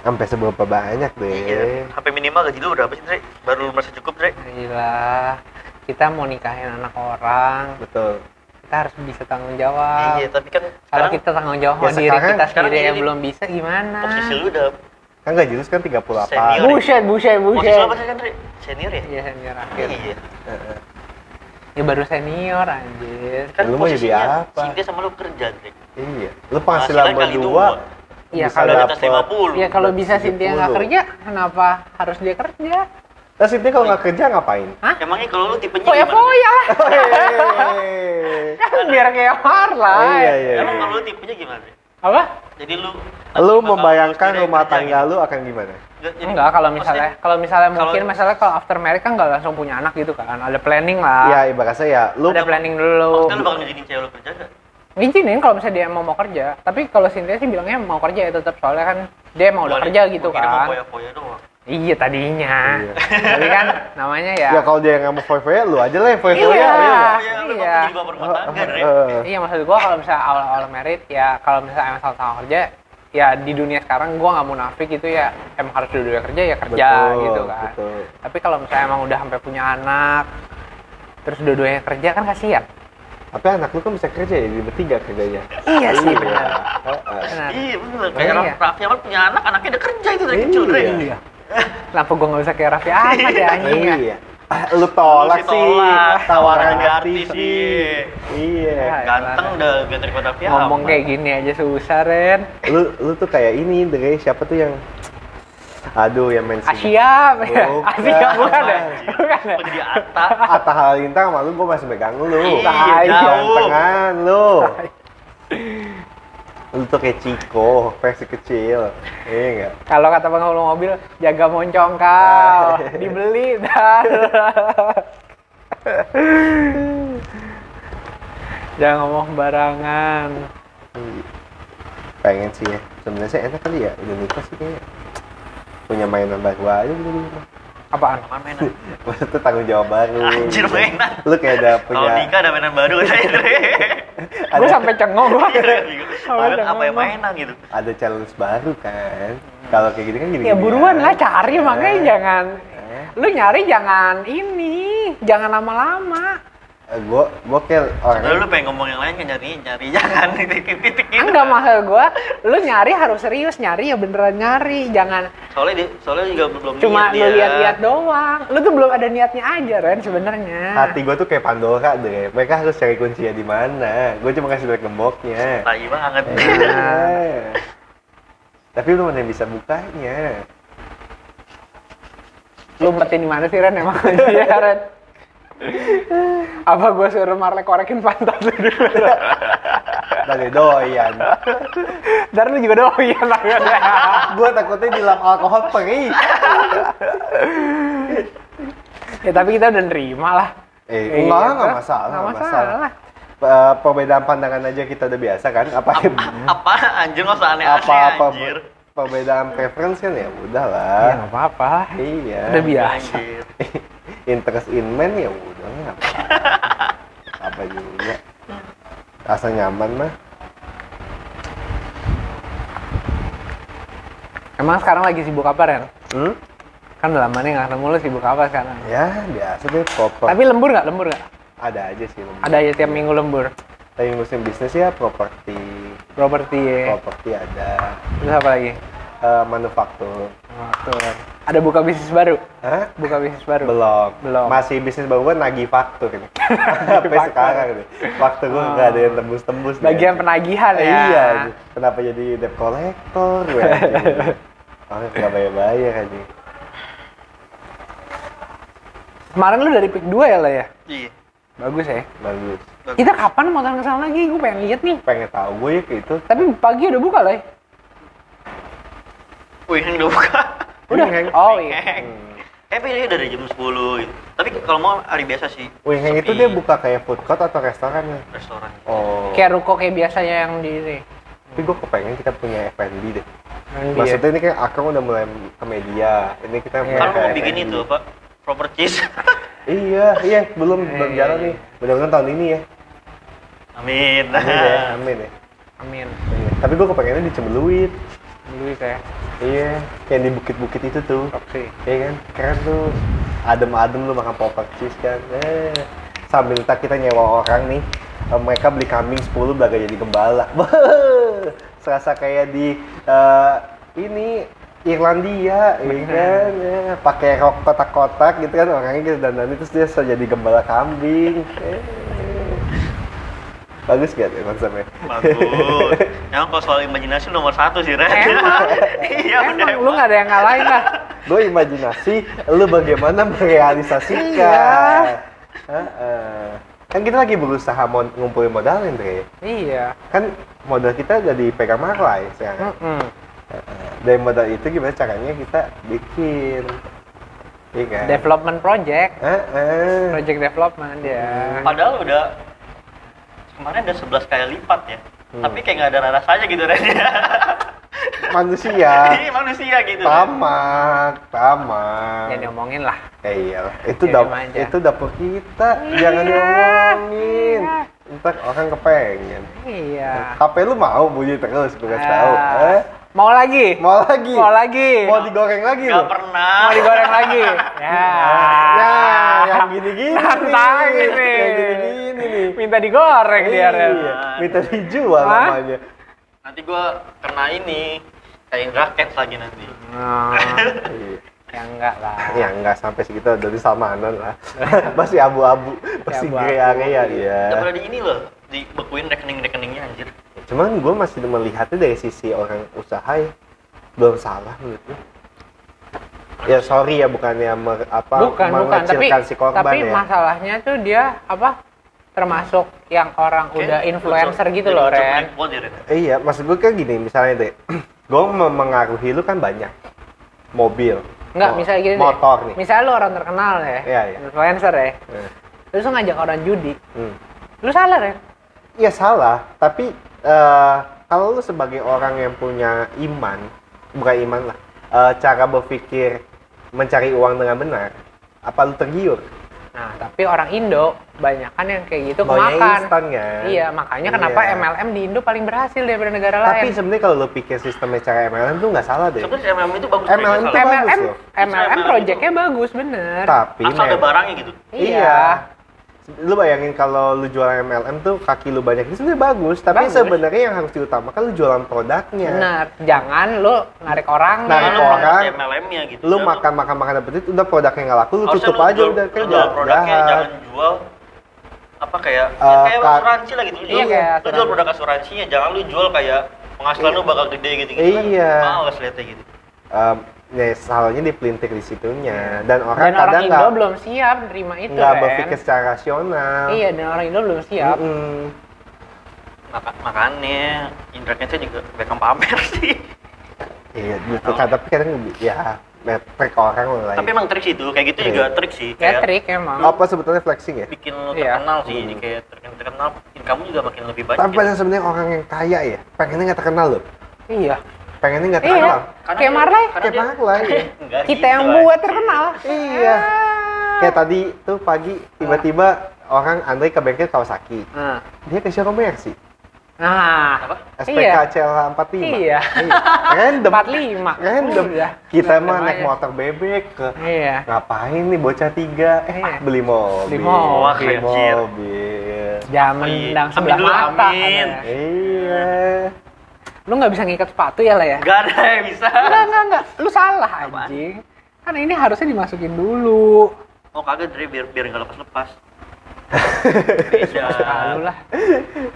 Sampai seberapa banyak deh. Iya. Sampai minimal gaji lu berapa sih, Dre? Baru merasa cukup, Dre? Gila. Kita mau nikahin anak orang, Betul. kita harus bisa tanggung jawab. Iya, tapi kan Kalau sekarang kita tanggung jawab Ya, sama diri sekarang- kita sekarang sendiri yang ini- belum bisa gimana? posisi lu udah Kan gaji lu kan 38. Senior. Buset, buset, posisi buset. lu apa sih kan? Senior ya? Iya senior akhir. Iya. Ya baru senior anjir. Kan Lu mau jadi posisinya apa? Cynthia sama lu kerja, Dre. Iya. Lu penghasilan berdua. Iya, bisa kalau di dapet atas 50. Ya kalau bisa 70. Cynthia nggak kerja, kenapa harus dia kerja? Terus itu kalau nggak kerja ngapain? Hah? Emangnya kalau lu tipenya Foya gimana? foya lah. Hehehe. kan biar kayak Marla. Iya, iya. Emang kalau lu tipenya gimana? Apa? Jadi lu Lu membayangkan rumah tangga gitu? lu akan gimana? Jadi- Enggak, kalau misalnya kalau misalnya kalau- mungkin misalnya kalau after married kan nggak langsung punya anak gitu kan. Ada planning lah. Iya, ibaratnya ya lu Ada planning dulu. Maksudnya lu bakal ngizinin cewek lu kerja nggak? Ngizinin kalau misalnya dia mau mau kerja. Tapi kalau Cynthia sih bilangnya mau kerja ya tetap soalnya kan dia mau udah kerja gitu mau kan. foya-foya doang. Iya tadinya. Iya. Tapi kan namanya ya. Ya kalau dia nggak mau foya-foya, lu aja lah yang foya-foya. Iya. ya? Foya, lu iya. Dre. Heeh. Iya maksud gua kalau misalnya awal-awal married ya kalau misalnya emang sama-sama kerja ya di dunia sekarang gua nggak munafik gitu ya emang harus dua-duanya kerja ya kerja Betul, gitu kan. betul. Tapi kalau misalnya emang udah sampai punya anak terus dua-duanya kerja kan kasihan. Tapi anak lu kan bisa kerja ya, di bertiga kerjanya. Iya sih benar. Heeh. Benar. Iya bener, Oh, kayak iya. Raffi Ahmad punya anak, anaknya udah kerja itu dari kecil. Iya. Kenapa gua nggak bisa kayak Raffi Ahmad ya anjing ya? Iya. Lu tolak Lu sih tawaran artis sih. Iya. Ya, Ganteng elah. udah ganteng daripada Raffi Ahmad. Ngomong kayak gini aja susah Ren. Lu lu tuh kayak ini, Dre, siapa tuh yang Aduh, yang main sini. Asia, ya? Bukan. Asia bukan ya? Bukan ya? Kok jadi Atta? Atta Halilintar sama lu gue masih megang lu. Iya, jauh. Gantengan lu. Lu tuh kayak Ciko, versi kecil. Iya enggak? Kalau kata pengelola mobil, jaga moncong kau, dibeli dah. Jangan ngomong barangan. Pengen sih ya. Sebenarnya enak kali ya, udah nikah sih kayaknya. Punya mainan baru aja gitu di rumah. Apaan? Apaan mainan? Maksudnya tanggung jawab baru. Anjir, mainan. Lu kayak ada Kalau punya nikah ada mainan baru katanya. Gue sampai cengong gua. Mainan jangan apa yang mainan gitu? ada challenge baru kan. Kalau kayak gitu kan gini Ya buruan lah cari makanya jangan Eh. lu nyari jangan ini, jangan lama-lama. Gue gue kayak Padahal lu orang pengen ngomong yang lain kan nyari nyari jangan titik-titik gitu. Enggak maksud gua, lu nyari harus serius nyari ya beneran nyari, jangan Soalnya dia, soalnya juga belum cuma niat lu lihat-lihat doang. Lu tuh belum ada niatnya aja Ren sebenarnya. hati gue tuh kayak Pandora deh. Mereka harus cari kuncinya di mana. Gue cuma kasih lihat gemboknya. Tai banget. Eh. Tapi lu mana yang bisa bukanya? Lu umpetin di mana sih Ren emang? Iya Ren. Apa gue suruh Marley korekin pantat lu dulu? Dari doyan. Ntar lu juga doyan. Gua takutnya di lap alkohol perih. ya tapi kita udah nerima lah. Eh, Iya, enggak, enggak kan? masalah, Nggak enggak masalah. masalah. Eh, perbedaan pandangan aja kita udah biasa kan? Apa apa anjir nggak usah aneh-aneh apa apa anjir perbedaan preference kan ya Iya udahlah. nggak apa-apa. Iya. Udah biasa. Interest in men ya udah nggak apa. juga. Rasa nyaman mah. Emang sekarang lagi sibuk apa Ren? Hmm? Kan udah lama nih nggak ketemu lu sibuk apa sekarang? Ya biasa deh proper. Tapi lembur nggak? Lembur nggak? ada aja sih. lembur. Ada ya tiap minggu lembur. Tapi musim bisnis ya properti, Properti ya. properti ada. Terus apa lagi? Eh, manufaktur. Ren. Ada buka bisnis baru? Hah? Buka bisnis baru? Belum. Belum. Masih bisnis baru gue nagih faktur ini. Sampai sekarang nih. Faktur gue nggak ada yang tembus-tembus. nih. Bagian penagihan ya. Iya. Kenapa jadi debt collector gue? Oh, nggak bayar-bayar aja. Kemarin lu dari pick 2 ya lah ya? iya Bagus ya. Bagus. Kita kapan mau ke sana lagi? Gue pengen lihat nih. Pengen tahu gue ya kayak itu. Tapi pagi udah buka lah ya? Wih yang udah buka Udah. Heng. Oh iya. Hmm. eh pilih dari jam 10 gitu tapi kalau mau hari biasa sih Wih, yang itu dia buka kayak food court atau restoran ya? restoran Oh. Kayak ruko kayak biasanya yang di ini. Tapi gue kepengen kita punya F&B deh. Di- Maksudnya ini kan Akang udah mulai ke media. Ini kita Iya. mulai kan ke mau bikin itu apa proper cheese Iya, iya, belum Iya, belum iya, jalan iya. nih. Mudah-mudahan tahun ini ya. amin Amin ya, amin ya. Amin. Iya. Tapi gue kepengennya di Cembeluit. Luis ya. Iya, kayak di bukit-bukit itu tuh. Oke. Iya kan, keren tuh. Adem-adem lu makan popok cheese kan. Eh, sambil ntar kita nyewa orang nih, eh, mereka beli kambing 10 belaga jadi gembala. Serasa kayak di eh, ini Irlandia, iya kan, ya. pakai rok kotak-kotak gitu kan orangnya gitu dan nanti terus dia jadi gembala kambing. Bagus gak tuh konsepnya? bagus emang kalau soal imajinasi nomor satu sih Ren Emang? iya udah Emang lu nggak ada yang ngalahin lah. gue imajinasi lu bagaimana merealisasikan Iya. Heeh. kan kita lagi berusaha mau ngumpulin modal Andre Iya. kan modal kita udah dipegang Marlai sekarang. Heeh. dari modal itu gimana caranya kita bikin iya kan Development project. Heeh. Project development ya. padahal udah kemarin udah 11 kali lipat ya Hmm. tapi kayak nggak ada rasanya gitu Ren manusia Iya, manusia gitu tamak tamak Jangan diomongin lah. Eh, iyalah, itu Diam dapur aja. itu dapur kita, jangan Iya. diomongin. Ntar orang kepengen. Iya. HP lu mau bunyi terus, gue kasih tahu. Ah. Eh, Mau lagi? mau lagi? Mau lagi? Mau digoreng lagi lu? pernah Mau digoreng lagi? Ya. Ya, yang gini-gini. Santai nih. ini. Yang gini-gini nih. Minta digoreng dia, Ren. Iya, minta dijual Hah? namanya. nanti gua kena ini kayak raket lagi nanti Oh, Iya. ya enggak lah. Ya enggak sampai segitu, dari samanan lah. Masih abu-abu, masih abu-abu. grey area ya. udah boleh di ini loh dibekuin rekening-rekeningnya anjir Cuman gue masih melihatnya dari sisi orang usaha ya belum salah menurut gue. Ya sorry ya bukannya mer- apa bukan bukan tapi si korban tapi ya. masalahnya tuh dia apa termasuk yang orang udah Kayak influencer gitu loh Ren ya, Ren. Iya, maksud gue kan gini misalnya deh, gue memengaruhi lu kan banyak mobil, Enggak, mo- misalnya gini deh. motor nih. misalnya lu orang terkenal ya Iya, iya. influencer ya Eh, terus lu ngajak orang judi hmm. lu salah Ren Iya salah, tapi eh, kalau lu sebagai orang yang punya iman, bukan iman lah, eh, cara berpikir mencari uang dengan benar, apa lu tergiur? nah tapi orang Indo banyak kan yang kayak gitu Maunya kemakan instan kan? iya makanya kenapa Iya. MLM di Indo paling berhasil daripada negara Tapi lain sebenarnya kalau lu pikir sistemnya cara MLM tuh nggak salah deh. sebenarnya MLM itu bagus MLM itu asal- bagus MLM loh. MLM MLM projectnya bagus bener Tapi asal ada barangnya gitu Iya. Lu bayangin kalau lu jualan MLM tuh kaki lu banyak itu sebenarnya bagus, tapi Bagus. sebenarnya yang harus diutamakan lu jualan produknya. bener jangan lu narik orangnya Narik Nah, lu orang. MLM-nya gitu Lu Udah, makan makan makan dapet itu udah produknya nggak laku, lu harusnya tutup aja jual- udah lu kan jual produknya jahat. jangan jual apa kayak ya Eh, kayak ka- asuransi lah gitu lu Iya, jual, kayak lu jual produk asuransinya jangan lu jual kayak penghasilan lu bakal gede gitu gitu Iya. kan males liatnya gitu Em, ya salahnya dipelintir di situnya dan orang Dan orang kadang Indo nggak belum siap nerima itu, nggak berpikir secara rasional Iya, dan orang Indo belum siap. Mm-mm. Maka, makanya internet saya juga beckham pamer sih iya gitu Oh. kan tapi kadang ya metrik orang lah tapi emang trik sih itu kayak gitu Iya. juga trik sih Ya kayak trik emang. apa sebetulnya flexing ya bikin lu Iya. terkenal sih Hmm. kayak terkenal terkenal income juga makin lebih banyak tapi gitu. pada sebenarnya orang yang kaya ya pengennya nggak terkenal loh Iya. Pengennya nggak Iya. terkenal Karena Kayak Marley. Kayak iya. Enggak Kita gitu, yang buat terkenal. Iya. kayak tadi tuh pagi tiba-tiba orang Andre ke bengkel Kawasaki Nah. dia ke showroom Mercy Nah. Apa? SPK Iya. CLH 45 Iya. random 45. random Udah. kita mah naik aja. motor bebek ke Iya. ngapain nih bocah tiga eh Iya. beli mobil Beli mobil. Wah, beli mobil Zaman Oh, iya. Amin sebelah dulu, mata. amin. iya Lu nggak bisa ngikat sepatu ya lah ya? Enggak ada yang bisa. Enggak, enggak, enggak. Lu salah Apaan? anjing. Kan ini harusnya dimasukin dulu. Oh kagak Dre biar biar enggak lepas-lepas. Beda. Beda. Lu lah.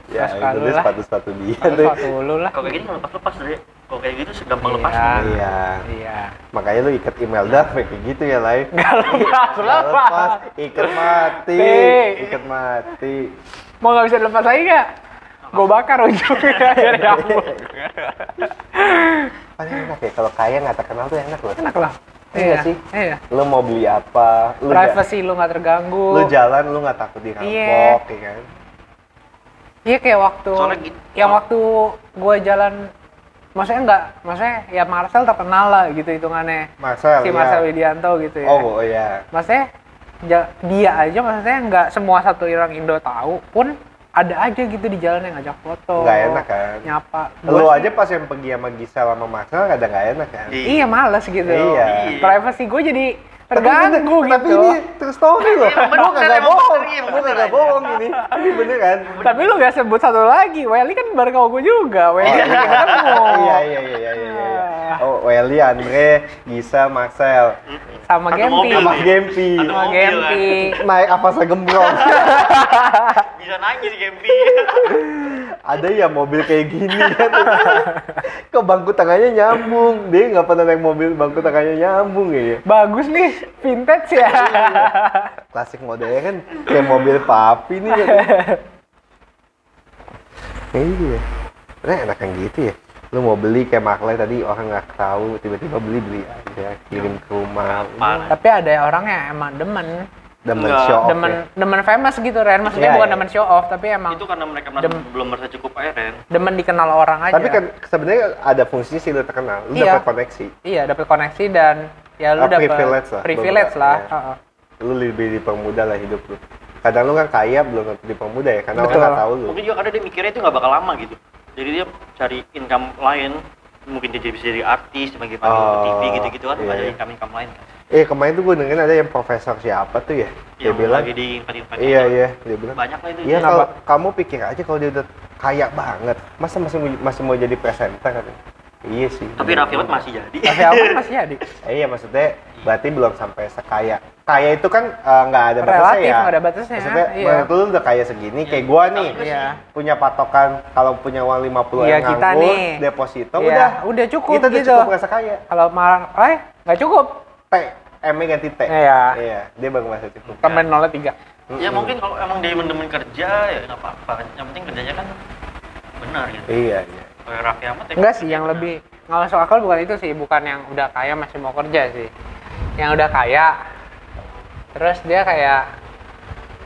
ya Suka deh lah. sepatu-sepatu dia sepatu lu lah. Kalau kayak gini nggak lepas-lepas Dre. Kalau kayak gitu segampang Iya. lepas. iya Iya. makanya lu ikat email dah kayak gitu ya lain Enggak lepas, lepas. ikat mati ikat mati Mau nggak bisa lepas lagi nggak? Gue bakar ujungnya biar nyambung. paling enak ya kalau kaya nggak terkenal tuh enak loh Enak lah. Iya sih. Iya. lu mau beli apa lu Privacy lu nggak terganggu. lu jalan lu nggak takut dirampok Iya. ya kan Iya kayak waktu Soalnya gitu. yang waktu gue jalan maksudnya enggak maksudnya ya Marcel terkenal lah gitu hitungannya Marcel si ya. Marcel Widianto gitu ya oh oh ya maksudnya dia aja maksudnya nggak semua satu orang Indo tahu pun ada aja gitu di jalan yang ngajak foto nggak enak kan? nyapa. Lu sih- aja pas yang pergi sama Gisel sama Marcel kadang nggak enak kan? Iya. iya males gitu. Iya. privacy gue jadi Tapi terganggu bener- tapi gitu. ini true story loh. Bener, kagak emang bohong. bener, iya, bener kagak aja. bohong ini. Ini beneran tapi lu gak sebut satu lagi Welly kan bareng sama gue juga. Welly Oh, juga ketemu. Iya iya iya iya iya iya. Oh, Welly, Andre, Gisa, Marcel, sama Gempi. sama. Gempi. Sama Gempi. Naik apa segembrong. Bisa nangis Gempi. Ada ya mobil kayak gini kan. Ke bangku tengahnya nyambung. Dia nggak pernah naik mobil bangku tengahnya nyambung ya. bagus nih vintage ya Klasik modelnya kan kayak mobil papi nih. Kan. iya. Nah, enak yang gitu ya. Lu mau beli kayak Marley tadi orang nggak tahu tiba-tiba beli beli aja kirim ke rumah. Tapi ada orang yang emang demen Demen Enggak. show off demen ya. demen famous gitu Ren maksudnya Iya, bukan iya. demen show off tapi emang Itu karena mereka Dem- belum merasa cukup aja Ren. demen dikenal orang aja Tapi kan sebenarnya ada fungsinya sih lu terkenal. Lu Iya. dapat koneksi. iya dapat koneksi dan ya lu Ah, dapat privilege lah, privilege lah ya. Heeh. Lu lebih dipermudah lah hidup lu. Kadang lu kan kaya belum dipermudah ya karena Betul. orang nggak tahu lu. Mungkin juga karena dia mikirnya itu nggak bakal lama gitu. Jadi dia cari income lain. Mungkin dia bisa jadi artis, sebagai Oh, TV gitu-gitu kan. iya, Ada iya. income income lain kan. Eh kemarin tuh gue dengerin ada yang profesor siapa tuh ya? Dia Yang bilang, lagi di invite iya iya, dia bilang. Banyak lah itu. Iya kalau kamu pikir aja kalau dia udah kaya banget, masa masih masih mau jadi presenter kan? Iya sih. Tapi Raffi Ahmad masih jadi. tapi apa masih jadi Eh, iya maksudnya berarti belum sampai sekaya. Kaya itu kan eh, nggak ada batasnya Relatif, ya. nggak ada batasnya, Maksudnya iya. menurut lu udah kaya segini, kayak gua nih. Iya. Punya patokan kalau punya uang 50 Iya, yang kita nganggur, nih. deposito Iya, udah. udah cukup Kita udah gitu. cukup merasa kaya. kalau marah eh nggak cukup T, M ganti T. Iya. Iya, dia baru merasa cukup. tambahin nolnya tiga Ya mungkin kalau emang dia demen kerja ya nggak apa-apa. Yang penting kerjanya kan benar gitu. Iya, iya. Kayak Raffi Ahmad ya enggak sih yang benar. lebih nggak masuk akal bukan itu sih bukan yang udah kaya masih mau kerja sih yang udah kaya terus dia kayak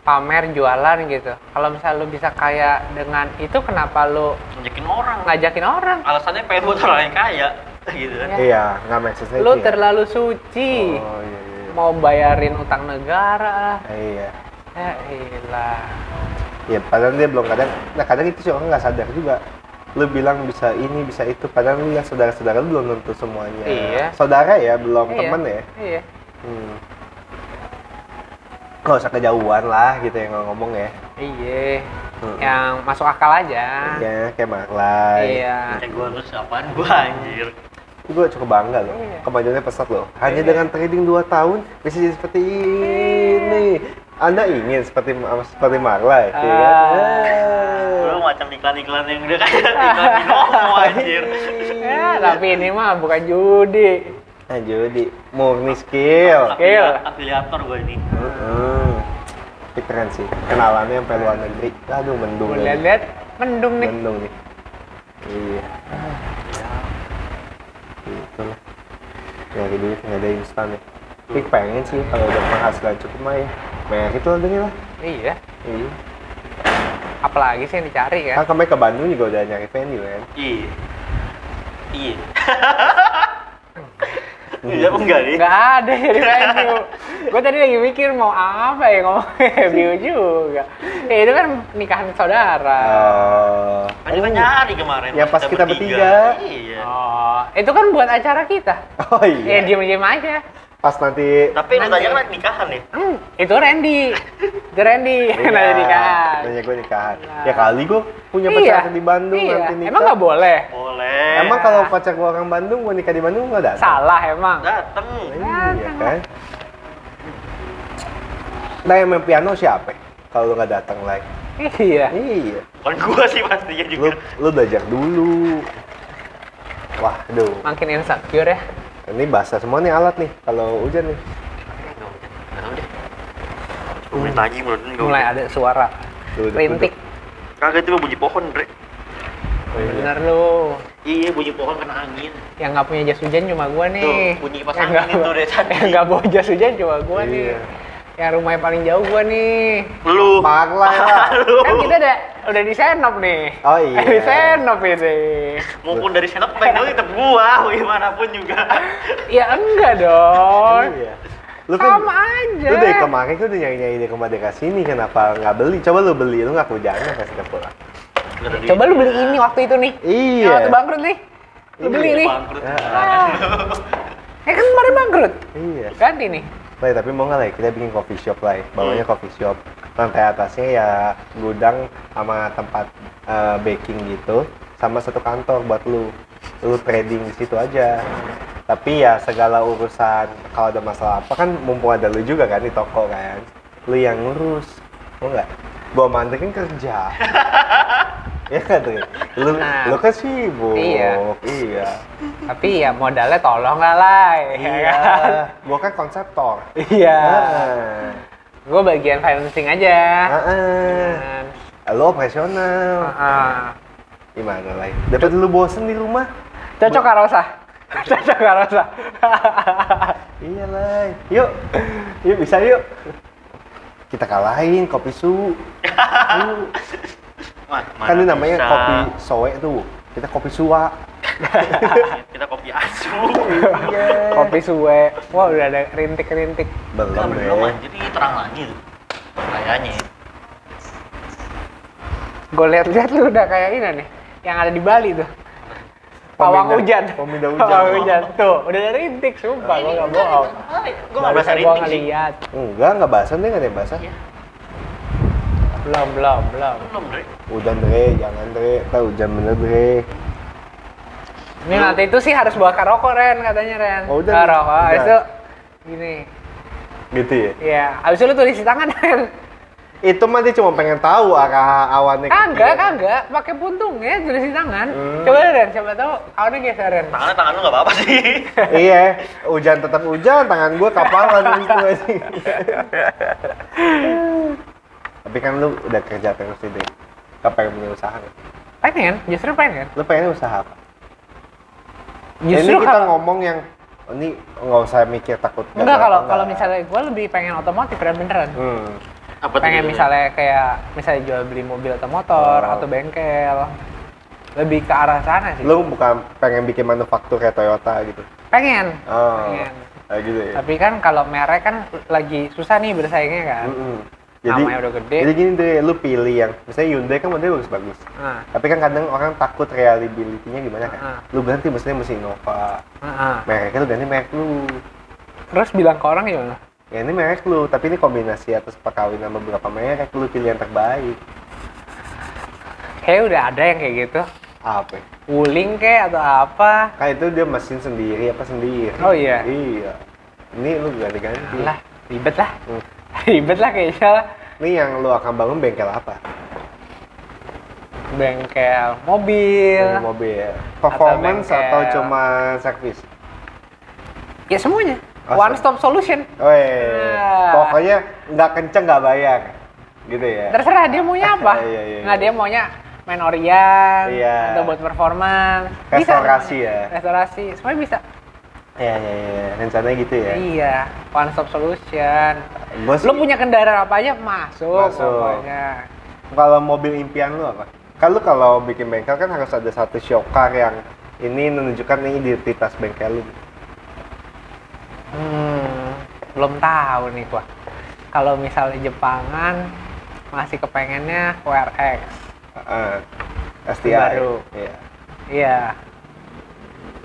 pamer jualan gitu kalau misal lu bisa kaya dengan itu kenapa lu ngajakin orang. ngajakin orang Alasannya pengen buat orang yang kaya gitu kan. Ya. Iya, nggak sense lu ya. terlalu suci Oh, iya, iya. mau bayarin utang negara Iya. ya ilah Ya, padahal dia belum kadang, nah kadang itu sih orang nggak sadar juga. Lu bilang bisa ini, bisa itu, padahal lu lihat saudara-saudara lu belum tentu semuanya. Iya. Saudara ya, belum Iya, temen ya. iya Hmm. Gak usah kejauhan lah gitu yang ngomong ya. iya Hmm. yang masuk akal aja Ya, kayak Marlay. iya Kayak gue harus apaan gue anjir. Gue cukup bangga loh. Iya. Kemajuannya pesat loh. Hanya Iya. dengan trading 2 tahun bisa jadi seperti ini. Anda ingin seperti seperti Marlay, ya kan? Ah. Ah. Lu macam iklan-iklan yang udah kayak iklan binomo anjir. Ya, tapi ini mah bukan judi. Nah, jadi murni skill. Skill. Afilia- Afiliator gue ini. Heeh. Tapi keren sih. Kenalannya sampai luar negeri. Aduh, mendung. Lihat-lihat mendung nih. Mendung nih. Iya. Gitu lah. Nyari duit nggak ada instan ya. Tapi pengen sih kalau udah penghasilan cukup mah ya. Banyak itu lah deh lah. Iya. Iya. Apalagi sih yang dicari kan? Kan kemarin ke Bandung juga udah nyari venue kan. Iya. Iya. Iya apa enggak nih? Nggak ada jadi venue. Gue tadi lagi mikir mau apa ya ngomongnya view juga. Ya itu kan nikahan saudara. Oh. Kan kita nyari kemarin. Ya, pas kita bertiga. Iya. Oh, itu kan buat acara kita. Oh Ya iya. diem-diem aja. Pas nanti Tapi lu tanya kan nikahan nih. Hmm, itu Randy. Itu Randy Iya, nanya nikahan. Nanya gue nikahan. Nah. Ya kali gue punya Iya. pacar di Bandung Iya. nanti nikah. Emang nggak boleh? Boleh. Emang kalau pacar gue orang Bandung, gue nikah di Bandung nggak datang? Salah emang. dateng. Iya kan? Nah yang main piano siapa? Kalau lu nggak datang lagi. Iya. Iya. Bukan gua sih pastinya Lu, juga. lu belajar dulu. Wah, aduh. Makin insecure ya. Ini basah semua nih alat nih. Kalau hujan nih. Nggak tahu deh. 10 menit lagi menurut lu nggak Mulai ada suara rintik. Kagak itu bunyi pohon, Bre. Oh, iya. Bener lu. Iya, bunyi pohon kena angin. Yang nggak punya jas hujan cuma gua nih. Tuh, bunyi pas Yang angin itu deh, tadi. Yang nggak bawa jas hujan cuma gua Iya. nih. Yang rumahnya paling jauh gua nih. Lu. Parlah lah. Lu. Kan kita udah udah di Senop nih. Oh, iya. di Senop ini. Maupun dari senap baik dulu tetap gua, gimana pun juga. Ya enggak dong. Iya. Lu kan, Sama aja. lu dari kemarin kan udah di rumah dekat sini, kenapa nggak beli? Coba lu beli, lu nggak kasih ke duit. Coba lu beli ini waktu itu nih. Iya. Yang waktu bangkrut nih. Lu beli Iya, nih. Bangkrut. Ah. Ya kan kemarin bangkrut. Iya. Ganti nih. Lah, tapi mau nggak lah kita bikin coffee shop lah, ya. bawahnya Hmm. coffee shop. Lantai atasnya ya gudang sama tempat eh, baking gitu, sama satu kantor buat lu. Lu trading di situ aja. Tapi ya segala urusan kalau ada masalah apa kan mumpung ada lu juga kan di toko kan. Lu yang ngurus. Mau nggak? Gua mandek kan kerja. ya kan tuh. Lu Nah. lu kan sibuk. Iya. Iya. Tapi ya modalnya tolong lah. ya Iya. kan? Gua kan konseptor. Iya. Ah. Gue bagian financing aja. Ah. Kan. Lo operasional. Ah. Gimana lah? Dapat lu bosen di rumah? Cocok kak Rosa. Cocok kak Rosa. Iya lah. Yuk. Yuk bisa yuk. Kita kalahin kopi su. Wah, mana kan ini namanya bisa. kopi soe tuh. Kita kopi suwa. Kita kopi asu. Iya. Kopi suwe. Wah udah ada rintik-rintik. Belum Kan belum ini terang lagi tuh. Kayaknya. Gue lihat-lihat lu udah kayak ini nih. Yang ada di Bali tuh. Pawang hujan. pemindah hujan. Pawang hujan. Tuh, udah ada rintik sumpah. Gue gak bohong. Gue nggak berasa Gue rintik sih. ngeliat. Enggak, enggak basah deh, enggak ada yang basah. Belum, belum, belum. Belum, Dre. Hujan deh, jangan deh. Tahu hujan bener deh. Ini nanti itu sih harus bawa rokok Ren katanya Ren. Oh, udah rokok. udah. Habis itu gini. Gitu ya. Iya, habis itu lu tulis di tangan Ren. Itu mah dia cuma pengen tahu arah awannya. Kagak, kagak. Pakai puntungnya tulis di tangan. Hmm. Coba Ren, coba tahu awannya geser Ren. Tangannya tangan lu nggak apa-apa sih. iya, hujan tetap hujan, tangan gua kapalan itu aja. Tapi kan lu udah kerja terus sih, deh. Gak pengen punya usaha nggak? Pengen, justru pengen. Lu pengen usaha apa? Justru ini kita kalau- ngomong yang ini nggak usah mikir takut Enggak kalau kalau misalnya gue lebih pengen otomotif Ren beneran. hmm. Apa tuh pengen misalnya kayak misalnya jual beli mobil atau motor Oh. atau bengkel lebih ke arah sana sih lu bukan pengen bikin manufaktur kayak Toyota gitu pengen oh pengen kayak gitu ya tapi kan kalau merek kan lagi susah nih bersaingnya kan Mm-mm. Jadi Namanya udah gede. jadi gini deh lu pilih yang misalnya Hyundai kan modelnya bagus-bagus nah, tapi kan kadang orang takut reliability-nya gimana kan? Ah. lu ganti mesinnya mesin Innova nah, nah. mereknya lu ganti merek lu. Terus bilang ke orang gimana? Ya ini merek lu tapi ini kombinasi atas perkawinan beberapa merek lu pilih yang terbaik. Kayak udah ada yang kayak gitu. Apa? Wuling kayak atau apa? Kan itu dia mesin sendiri apa sendiri? Oh, iya? iya. Ini lu ganti-ganti lah ribet lah. Hmm. ribet lah kayaknya lah ini yang lu akan bangun bengkel apa bengkel mobil Bengkel mobil. Performance bengkel. atau, cuma servis? ya semuanya Oh, one stop solution Weh, Ah. pokoknya nggak kenceng nggak bayar, gitu ya. terserah dia maunya apa Iya, iya, nggak iya. dia maunya main orian Iya. atau buat performance Bisa Restorasi semuanya. ya? restorasi semuanya bisa Iya iya iya, rencananya gitu ya. iya one stop solution sih, lu punya kendaraan apa aja masuk, Masuk. pokoknya kalau mobil impian lu apa? Kalau kalau bikin bengkel kan harus ada satu show car yang ini menunjukkan nih identitas bengkel lu. Hmm, belum tahu nih gua. Kalau misalnya Jepangan masih kepengennya WRX. Uh, STI. Baru. Iya. Iya.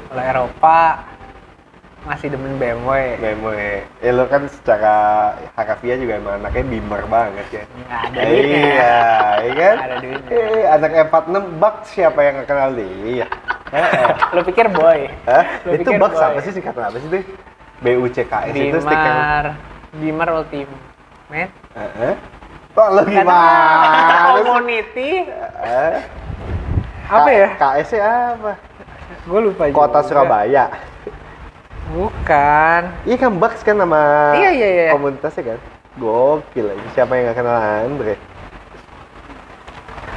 Kalau Eropa masih demen BMW. BMW. Ya lu kan secara harafiah juga emang anaknya bimer banget ya. Nggak ada duitnya. Iya, iya kan? Ada duitnya. Eh, anak E46 bak siapa yang kenal dia? Heeh. Lu pikir boy? Hah? Lu Itu bak apa sih singkatan apa sih itu? BUCKS itu stiker. Bimar Ultimate. Heeh. Kok lu Kan gimana? Community. Eh, Apa ya? KS apa? Gue lupa Kota juga. Surabaya. Bukan. Iya kan Bucks kan nama Iya, iya, iya. komunitasnya kan. Gokil ini siapa yang gak kenal Andre?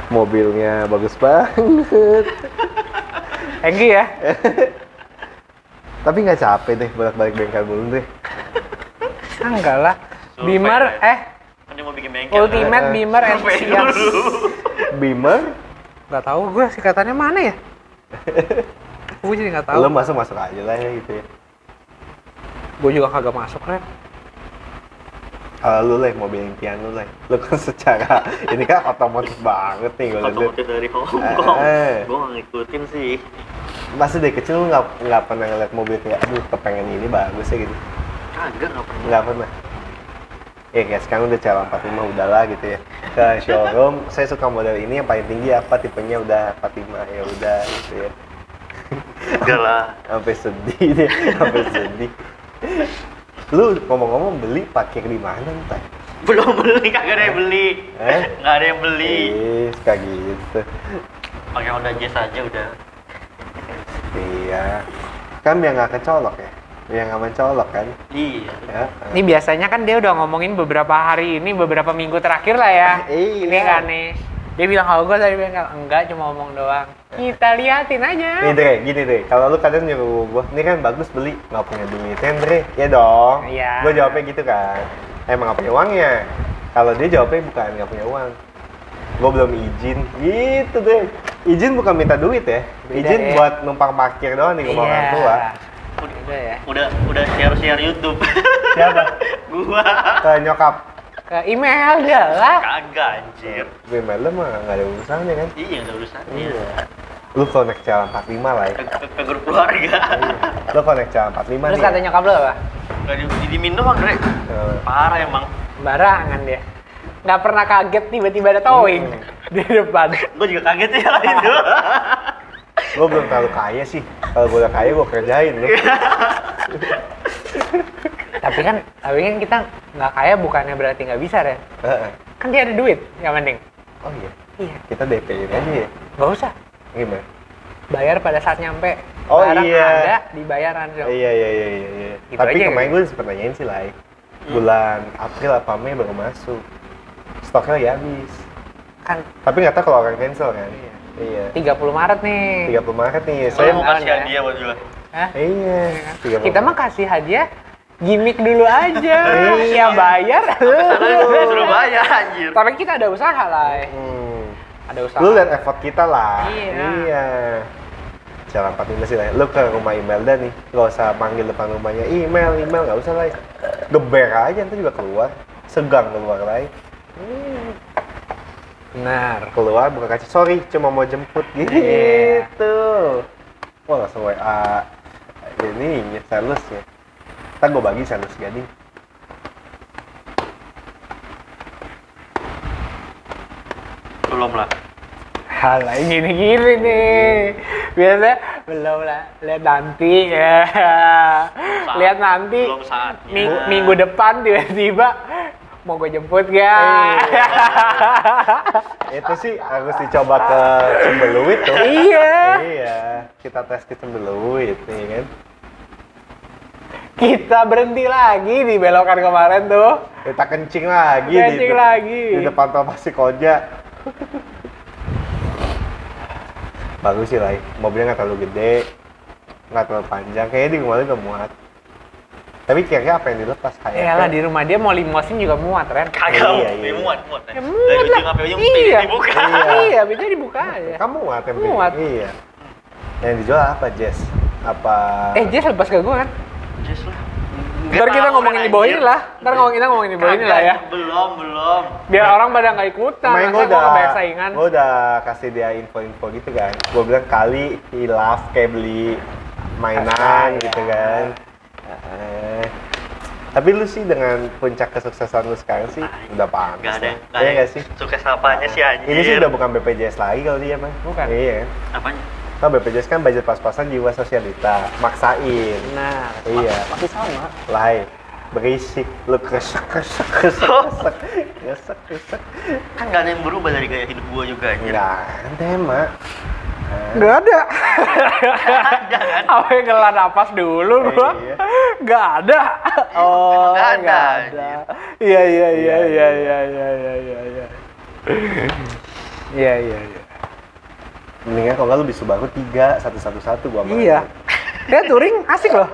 Mobilnya bagus banget. Egi ya. Tapi nggak capek deh bolak-balik bengkel mulu deh. Ah, enggak lah. Bimar lah. eh Kan dia mau bikin bengkel. Ultimate Bimar Survei Enthusiast. dulu. Beamer, Gak tahu gue singkatannya mana ya? gue jadi nggak tahu. lo masuk masuk aja lah ya gitu ya. Gue juga kagak masuk kan. Kalau lu lah mobil impian lu lah. Lu kan secara ini kan otomotif banget nih gue lihat. Otomotif dari Hong Kong. Eh. Gue ngikutin sih. Masih dari kecil lu nggak nggak pernah ngeliat mobil kayak, aduh kepengen ini bagus ya gitu. Kagak nggak pernah. Nggak pernah. Ya kayak sekarang udah cara 45 udahlah gitu ya. Ke showroom, saya suka model ini yang paling tinggi apa tipenya udah 45 ya udah gitu ya. Enggak lah. Sampai sedih deh, sampai sedih. Lu ngomong-ngomong beli parkir di mana ntar? Belum beli, kagak ada yang beli. Eh? Nggak ada yang beli. Ih, kayak gitu. Pakai Honda Jazz aja udah. Iya. Kan yang nggak kecolok ya? Yang nggak mencolok kan? Iya. Ya. Ini biasanya kan dia udah ngomongin beberapa hari ini, beberapa minggu terakhir lah ya. Iya. Ini kan nih. Dia bilang kalau gue tadi bengkel, enggak cuma ngomong doang. Kita liatin aja. Nih Dre, gini Dre, kalau lu kadang nyuruh gua, ini kan bagus beli, nggak punya duitnya Dre, ya dong. Iya. Gua jawabnya gitu kan, emang nggak punya uangnya. Kalau dia jawabnya bukan nggak punya uang, gua belum izin, gitu deh. Izin bukan minta duit ya, Beda izin ya. buat numpang parkir doang di rumah orang tua. Udah ya. Udah udah share-share YouTube. Siapa? gua. Ke nyokap, Ke email aja lah. Kagak anjir. gue mail mah nggak ada urusannya kan. Iya, nggak ada urusannya. Iya. Lu connect jalan 45 lah ya. Ke, ke, ke grup keluarga. Iya. Lu connect jalan 45 Terus nih. kata nyokap lo apa? Gak di, didimin doang, Dre. Eh, Parah emang. Barangan dia. Nggak pernah kaget tiba-tiba ada towing di depan. Gue juga kaget ya lah itu. Gue belum terlalu kaya sih. Kalau gue udah kaya gue kerjain lu. tapi kan, tapi kan kita nggak kaya bukannya berarti nggak bisa. Heeh. Kan dia ada duit, yang penting. Oh iya. Iya. Kita DP-in aja ya. Nggak usah. Gimana? Bayar pada saat nyampe. Oh, Barang iya. ada, dibayar langsung. Iya iya iya iya. iya. Gitu Tapi aja kemarin gitu. gue sempet nanyain sih lah. Bulan April apa Mei baru masuk. Stoknya ya habis. Kan Tapi nggak tahu kalau orang cancel kan. Iya. Iya. 30 Maret nih. 30 Maret nih. Saya Saya mau Kan, kasih ya. hadiah buat juga. Hah? Iya. 30 Kita mah kasih hadiah gimmick dulu aja. Iya. Iya bayar. Suruh bayar anjir. Tapi kita ada usaha lah. Hmm. Ada usaha. Lu lihat effort kita lah. Iya. Iya. Jalan 45 sih lah. Lu ke rumah Imelda nih, gak usah panggil depan rumahnya. Email, email, gak usah lah. Geber aja, nanti juga keluar. Segang keluar lah. Benar. Keluar, buka kaca. Sorry, cuma mau jemput. Gitu. Iya. Wah, langsung WA. Ini, salesnya. Ntar gue bagi sales gading. Belum lah. Hal gini-gini nih. Biasa belum lah. Lihat nanti ya. Lihat nanti. Belum saatnya. Ming- minggu depan tiba-tiba mau gue jemput gak? Itu sih harus dicoba ke Cembeluit tuh. iya. Iya, kita tes ke Cembeluit nih kan. Kita berhenti lagi di belokan kemarin tuh. Kita kencing lagi Kencing di, lagi. di depan tol pasti koja. Bagus sih lah, mobilnya nggak terlalu gede, nggak terlalu panjang. Kayaknya di rumah udah muat. Tapi kira-kira apa yang dilepas kayak? Ya lah di rumah dia mau limosin juga muat, Ren. Kagak, Iya, iya. iya, muat, muat. Ya Dari muat lah. ujung Iya. dibuka. Iya. Iya, bisa dibuka aja. Kamu muat? Muat. Iya. Yang dijual apa, Jess? Apa? Eh, Jess lepas ke gue kan? Ntar kita ngomongin di bawah ini lah. Ntar ngomong kita ngomongin di bawah ini lah ya. Belum, belum. Biar orang pada nggak ikutan. Main gue udah, nggak banyak saingan. gue udah kasih dia info-info gitu kan. Gue bilang kali hilaf kayak beli mainan Ah, gitu kan. Eh, tapi lu sih dengan puncak kesuksesan lu sekarang sih udah paham. Gak ada, gak Iya ada. sih? Sukses apanya sih anjir. Ini sih udah bukan BPJS lagi kalau dia mah. Bukan. Iya. Apanya? Nah, BPJS kan budget pas-pasan jiwa sosialita, maksain. Nah, iya. Masih sama. Lai, eh. berisik, lu kresek, kresek, kresek, oh. kresek, kresek, kresek. Kan gak ada yang berubah dari gaya hidup gua juga aja. Eh. Nah, kan. Gak ada. Gak ada. Apa yang ngela nafas dulu gua? Iya. Gak ada. Oh, oh gak ada. Gak ada. Iya, iya, iya, iya, iya, iya, iya. Iya, iya, iya. iya, iya, iya. Mendingan kalau nggak lu bisa baru tiga, satu satu satu gua mah. Iya. Dia touring asik loh.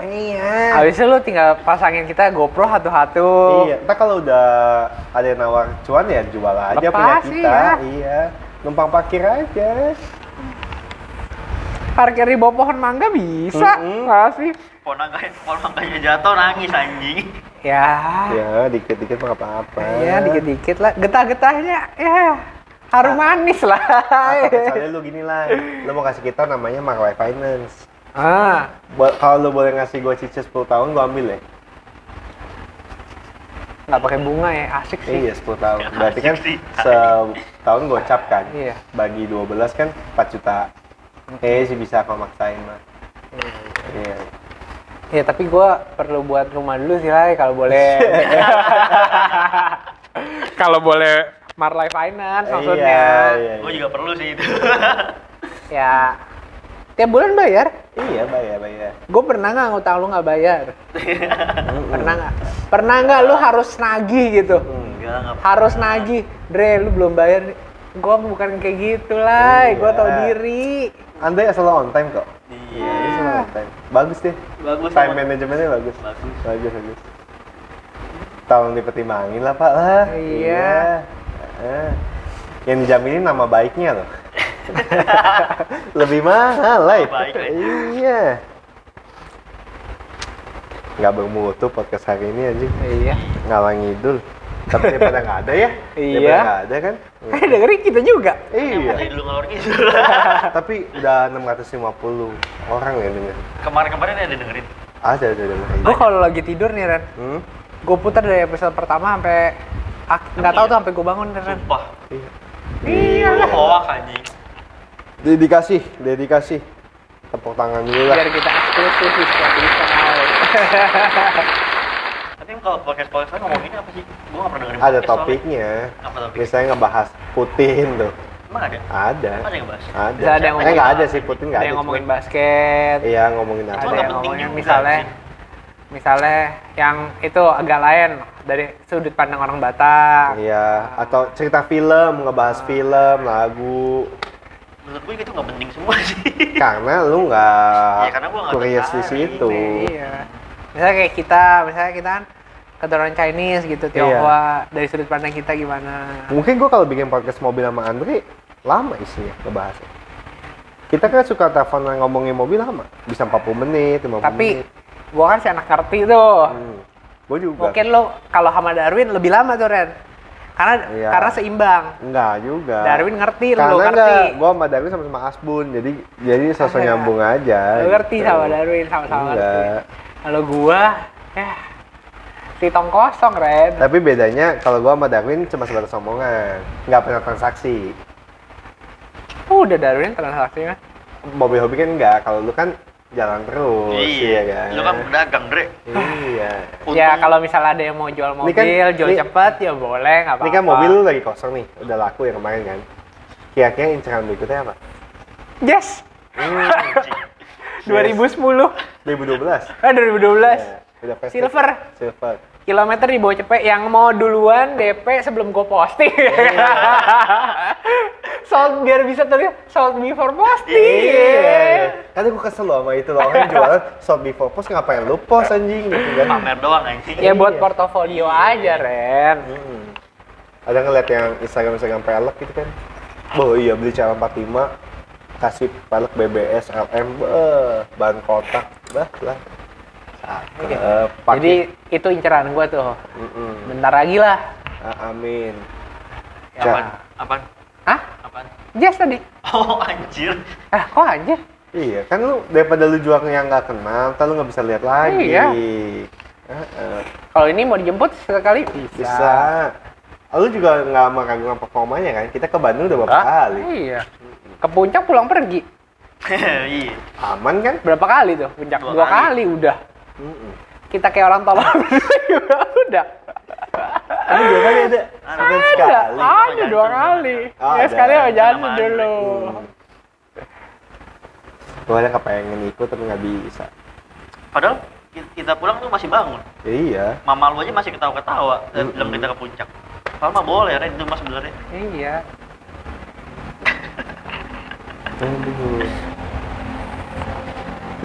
Iya. Habis itu lu tinggal pasangin kita GoPro satu-satu. Iya. Ntar kalau udah ada yang nawar cuan ya jual aja Lepas, punya kita. iya. Iya. Numpang parkir aja. Parkir di bawah pohon mangga bisa. Mm-mm. Masih. Ponangkanya, ponangkanya jatuh nangis anjing. Ya. Ya, dikit-dikit mah nggak apa-apa. Iya, dikit-dikit lah. Getah-getahnya ya harum manis lah. Atau misalnya lu gini lah, lu mau kasih kita namanya Marwai Finance. ah, Kalau lu boleh ngasih gua cicil 10 tahun, gua ambil ya. nggak pakai bunga ya, asik sih. Iya, 10 tahun. Berarti kan setahun gocap kan. Iya. Bagi 12 kan 4 juta. Eh sih bisa kalau maksain mah. Iya. Ya tapi gua perlu buat rumah dulu sih lah kalau boleh. kalau boleh Marlai Finance maksudnya. Iya, iya, Gua iya. juga perlu sih itu. Ya tiap bulan bayar. Iya, bayar, bayar. Gue pernah nggak ngutang lu nggak bayar? pernah nggak? Pernah nggak lu harus nagih gitu? Enggak, enggak. Harus nagih, Dre lu belum bayar. Gue bukan kayak gitu lah, gue Iya. tau diri. Anda selalu on time kok. Iya. Iya, dia selalu on time. Bagus deh. Bagus. Time sama- managementnya bagus. Bagus. Bagus, bagus. Tolong dipertimbangin lah, Pak. Lah. Iya. Eh. Yang dijaminin nama baiknya loh. Lebih mahal, lah. Iya. Nggak bermutu podcast hari ini anjing. Iya. Ngalang ngidul. Tapi daripada nggak ada ya. Iya. Daripada nggak ada kan. Eh dengerin kita juga. Iya. dulu ngalor gitu. Tapi udah 650 orang ya denger. Kemarin-kemarin ada dengerin. Ada, ada, ada. Gue kalau lagi tidur nih Ren, Hmm? gue putar dari episode pertama sampai nggak tahu tuh sampai gue bangun Ren. Sumpah. Iya. Iya Lu hoak anjing. Dedikasi, dedikasi. Tepuk tangan dulu lah. Biar kita eksklusif. Tapi kalau podcast podcast ngomonginnya apa sih? Gua nggak pernah dengerin. Ada topiknya. Apa topik? Misalnya ngebahas Putin tuh. Emang ada? Ada. Ada yang bahas? Ada. Ada yang Eh ngomongin- nggak ada sih Putin nggak ada ada. yang ngomongin basket. Iya ngomongin apa? ada yang ngomongin misalnya. Misalnya yang itu agak lain dari sudut pandang orang Batak. Iya. Atau cerita film, ngebahas film, lagu. Menurut gue itu nggak penting semua sih. Karena lu nggak Iya, karena gua nggak curious di situ. Iya. Misalnya kayak kita, misalnya kita kan keturunan Chinese gitu, Tionghoa, dari sudut pandang kita gimana? Mungkin gua kalau bikin podcast mobil sama Andre lama isinya ngebahasnya. Kita kan suka telepon ngomongin mobil lama, bisa 40 menit, 50 Tapi menit. Gua kan si anak ngerti tuh. Hmm. Gue juga. Mungkin lo kalau sama Darwin lebih lama tuh Ren. Karena Iya. karena seimbang. Enggak juga. Darwin ngerti, Karena ngerti. enggak, gua sama Darwin sama-sama Asbun, jadi jadi sosok nyambung aja. Lo ngerti gitu. sama Darwin sama-sama ngerti. Kalau gua ya si tong kosong Ren. Tapi bedanya kalau gua sama Darwin cuma sebatas omongan, nggak pernah transaksi. Udah Darwin transaksi kan? Mobil hobi kan enggak, kalau lu kan jalan terus, iya, kan? Lu kan pedagang, Dre. Iya. Ya Untung- kalau misalnya ada yang mau jual Ini mobil, kan- jual ini- cepet ya boleh nggak apa-apa. Ini kan mobil lu lagi kosong nih, udah laku ya kemarin kan. Kira-kira inceran berikutnya apa? Yes. Hmm, Anjing. 2010. 2012. Eh 2012. Ya, udah pasti. Silver. Silver. Kilometer di bawah cepet yang mau duluan DP sebelum gue posting. sold biar bisa terlihat sold before posting. Iya. Kan gue kesel loh sama itu loh. Orang jualan sold before post ngapain lu post anjing gitu kan. Pamer doang anjing. Ya buat Iya. portofolio aja, Ren. Hmm. Ada ngeliat yang Instagram-Instagram pelek gitu kan. Oh iya beli cara 45 kasih pelek BBS LM beh, ban kotak bah lah. Cakep. Pakai- Jadi itu inceran gue tuh. Mm-mm. Bentar lagi lah. Ah, amin. Ya. Apaan? Apaan? Hah? Apaan? Jess tadi. Oh, anjir. Ah, kok aja? Iya, kan lu daripada lu jual yang nggak kenal, ntar lu nggak bisa lihat lagi. Iya. Heeh. Kalau ini mau dijemput sekali bisa. bisa. Lu juga nggak meragukan performanya kan? Kita ke Bandung udah berapa kali? Iya. Ke puncak pulang pergi. iya. Aman kan? Berapa kali tuh puncak? Dua Dua, kali. kali. udah. Mm-mm. Kita kayak orang tolol juga udah. Ada dua kali ada. Ada, sekali. ada Jantung. dua kali. Oh, ya ada. sekali sama jangan Sama dulu. Gue ada kepengen ikut tapi nggak bisa. Padahal ki- kita pulang tuh masih bangun. Iya. Mama lu aja masih ketawa-ketawa Mm-mm. bilang kita ke puncak. Mah boleh, Ren, itu mas sebenarnya. Iya. Aduh.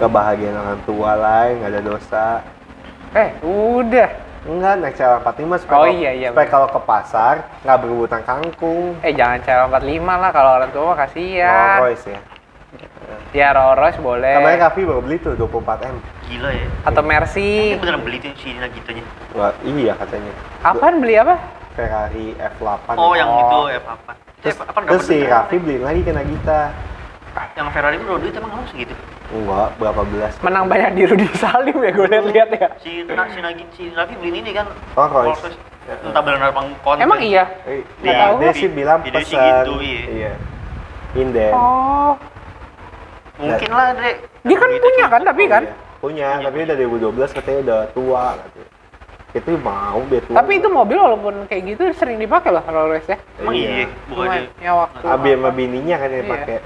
Gak bahagia orang tua lah, nggak ada dosa. Eh, udah. Enggak, naik CL 45 supaya, Oh, kalau- iya, iya, supaya kalau ke pasar nggak berebutan kangkung. Eh, jangan cara 45 lah kalau orang tua mah Rolls kasihan. Royce ya. Ya Rolls Royce boleh. Kemarin Raffi baru beli tuh 24M. Gila ya. Atau Mercy. Ini beneran beli tuh si Nagitanya. Wah, iya katanya. Apaan beli apa? Ferrari F8. Oh, yang Oh. itu F8. Terus, F8 terus si? Raffi beliin lagi ke Nagita. Yang Ferrari itu duit emang kamu segitu? Enggak, berapa belas. Menang banyak di Rudi Salim ya gue lihat-lihat ya. Si Na, si Nagit si Raffi beliin ini kan. Oh, Royce. Rolls Royce. Entah benar apa konten. Emang iya? Eh, Nggak dia, tahu. dia sih bilang Dia sih pesan. gitu, iya. Iya. Inden. Oh. Mungkin lah, Dre. Dia kan punya cuma- kan tapi kan? Iya. Punya, tapi udah 2012 katanya udah tua katanya. Itu mau dia tua. Tapi itu mobil walaupun kayak gitu sering dipakai loh Rolls Royce ya. Emang iya, bukan dia. ya waktu. Abi sama bininya kan yang Iya. pakai.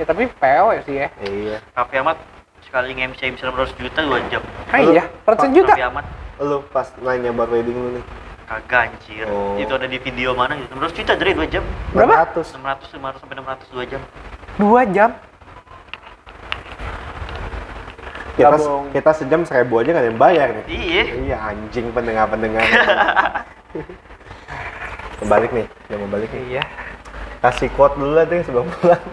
Ya tapi PO ya sih ya. Iya. Raffi Ahmad sekali nge-MC bisa 600 juta 2 jam. Ah iya, ratusan juta. Raffi Ahmad Lu pas nanya buat wedding lu nih. kagak anjir. Oh. Itu ada di video mana gitu. 600 juta Dre 2 jam. Berapa? 600. 600 500 sampai 600 2 jam. Dua jam. Kita, Gabung. kita sejam seribu aja nggak ada yang bayar nih. Iya. Iya anjing pendengar-pendengar. Kebalik nih, udah mau balik nih. Iya. Kasih quote dulu lah deh sebelum pulang.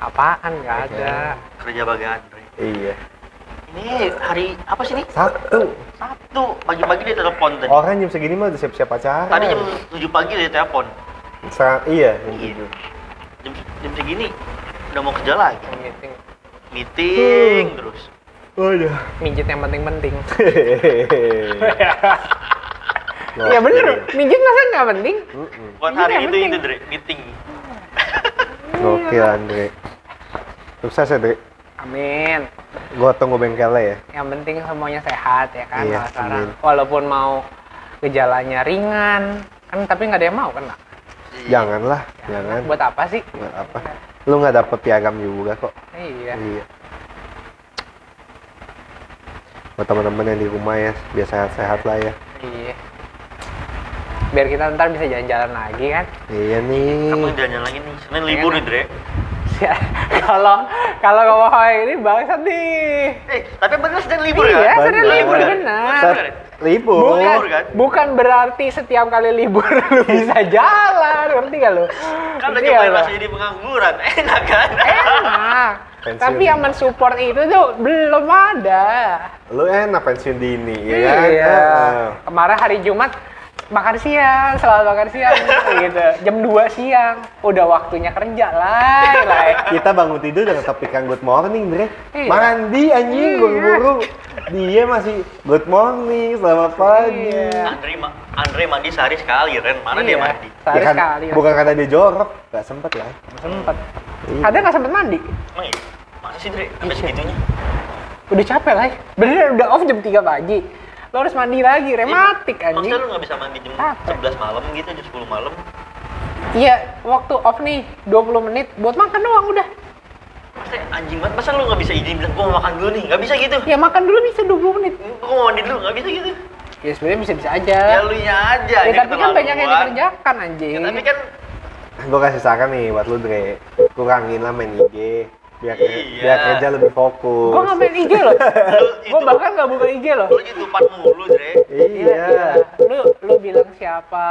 Apaan nggak ada. Kerja bagian iya. Ini hari apa sih nih? Satu. Sabtu. Pagi-pagi dia telepon tadi. Orang jam segini mah udah siap-siap pacaran. Tadi jam 7 pagi dia telepon. Serang, iya, jam Iya. Jam, jam segini udah mau kerja lagi. Meeting. Meeting Hmm. terus. Waduh. Mijit yang penting-penting. Iya bener, mijit masa nggak penting? Ini hari itu penting. itu Dre, meeting. Gokil Andre. Sukses ya, Dre. Amin. Gua tunggu bengkelnya ya. Yang penting semuanya sehat ya kan Iya, sekarang. Walaupun mau gejalanya ringan, kan tapi nggak ada yang mau kena. Janganlah, jangan. Buat apa sih? Nggak apa. Lu nggak dapet piagam juga kok. Iya. Iya. Buat teman-teman yang di rumah ya, biar sehat-sehat lah ya. Iya. Biar kita ntar bisa jalan-jalan lagi kan. Iya nih. Kamu jalan lagi nih. Senin libur nih, Dre. Ya, kalau kalau ngomong kayak ini bangsat nih. Eh, tapi bener Senin libur Iya, ya? Senin Bener. libur Bener. benar. Set- libur. Bukan, Libur kan? bukan berarti setiap kali libur lu bisa jalan, ngerti gak lu? Kan udah lu? masih jadi pengangguran. Enak kan? Enak. Pensiun. Tapi yang mensupport itu tuh belum ada. Lu enak pensiun dini, ya kan? Iya. Ah. Kemarin hari Jumat makan siang, selalu makan siang gitu. Jam 2 siang, udah waktunya kerja lah. lah. Kita bangun tidur dengan topikan good morning, Dre. Iya. Mandi anjing, Iya. buru-buru. Dia masih good morning, selamat pagi. Iya. Andre, ma- Andre mandi sehari sekali, Ren. Mana dia Iya, mandi? Sehari Ya kan, sekali. bukan karena dia jorok, nggak sempet lah. sempet. Iya. Ada nggak sempet mandi? Emang iya? Masa sih, Dre? Sampai Iya. segitunya? Udah capek lah. Bener udah off jam 3 pagi. Lo harus mandi lagi, rematik Iya. anjing. Maksudnya lu nggak bisa mandi jam Capek. 11 malam gitu, jam 10 malam? Iya, waktu off nih 20 menit buat makan doang udah. Maksudnya anjing banget, masa lu nggak bisa izin bilang gua mau makan dulu nih? Nggak bisa gitu. Ya makan dulu bisa 20 menit. Gua mau mandi dulu, nggak bisa gitu. Ya sebenarnya bisa-bisa aja. Ya lu nya aja. Ya, tapi kan banyak yang dikerjakan anjing. Ya, tapi kan gue kasih saran nih buat lu Dre kurangin lah main IG biar Iya. biar kerja lebih fokus Gua nggak main IG loh. Gua itu, bahkan nggak buka IG loh. lu youtuber mulu, Dre. iya Lu lu bilang siapa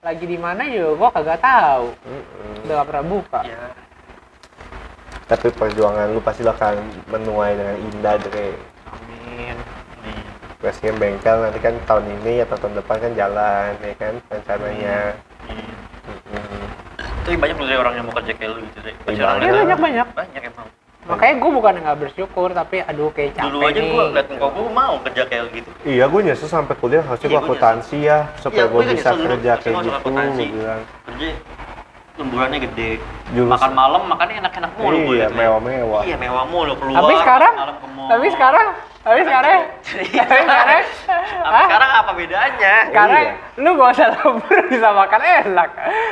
lagi di mana juga gua kagak tahu. Mm-mm. Udah gak pernah buka. Ya, tapi perjuangan lu pasti akan menuai dengan indah Dre Amin. nih. Presiden bengkel nanti kan tahun ini atau tahun depan kan jalan ya kan rencananya Iya. Mm-mm. Tapi banyak loh orang yang mau kerja kayak lu gitu. Pasti Iya, Iya yang- banyak banyak. Banyak emang. Makanya gua bukan nggak bersyukur tapi aduh kayak capek Dulu aja nih. gua liat muka gua mau kerja kayak gitu. iya gue nyesel sampai kuliah harusnya Iya, gue gua akuntansi ya supaya Iya, gue gua juga bisa kerja kayak gitu gue bilang Kerja lemburannya gede. Jurusan- Makan malam makannya enak-enak mulu gua iya liat, Dre. mewah-mewah Iya, mewah mulu keluar. Tapi sekarang malam ke mall. tapi sekarang tapi sekarang Iya. tapi sekarang Tapi ah, sekarang apa bedanya? sekarang Iya. lu gak usah lembur bisa makan enak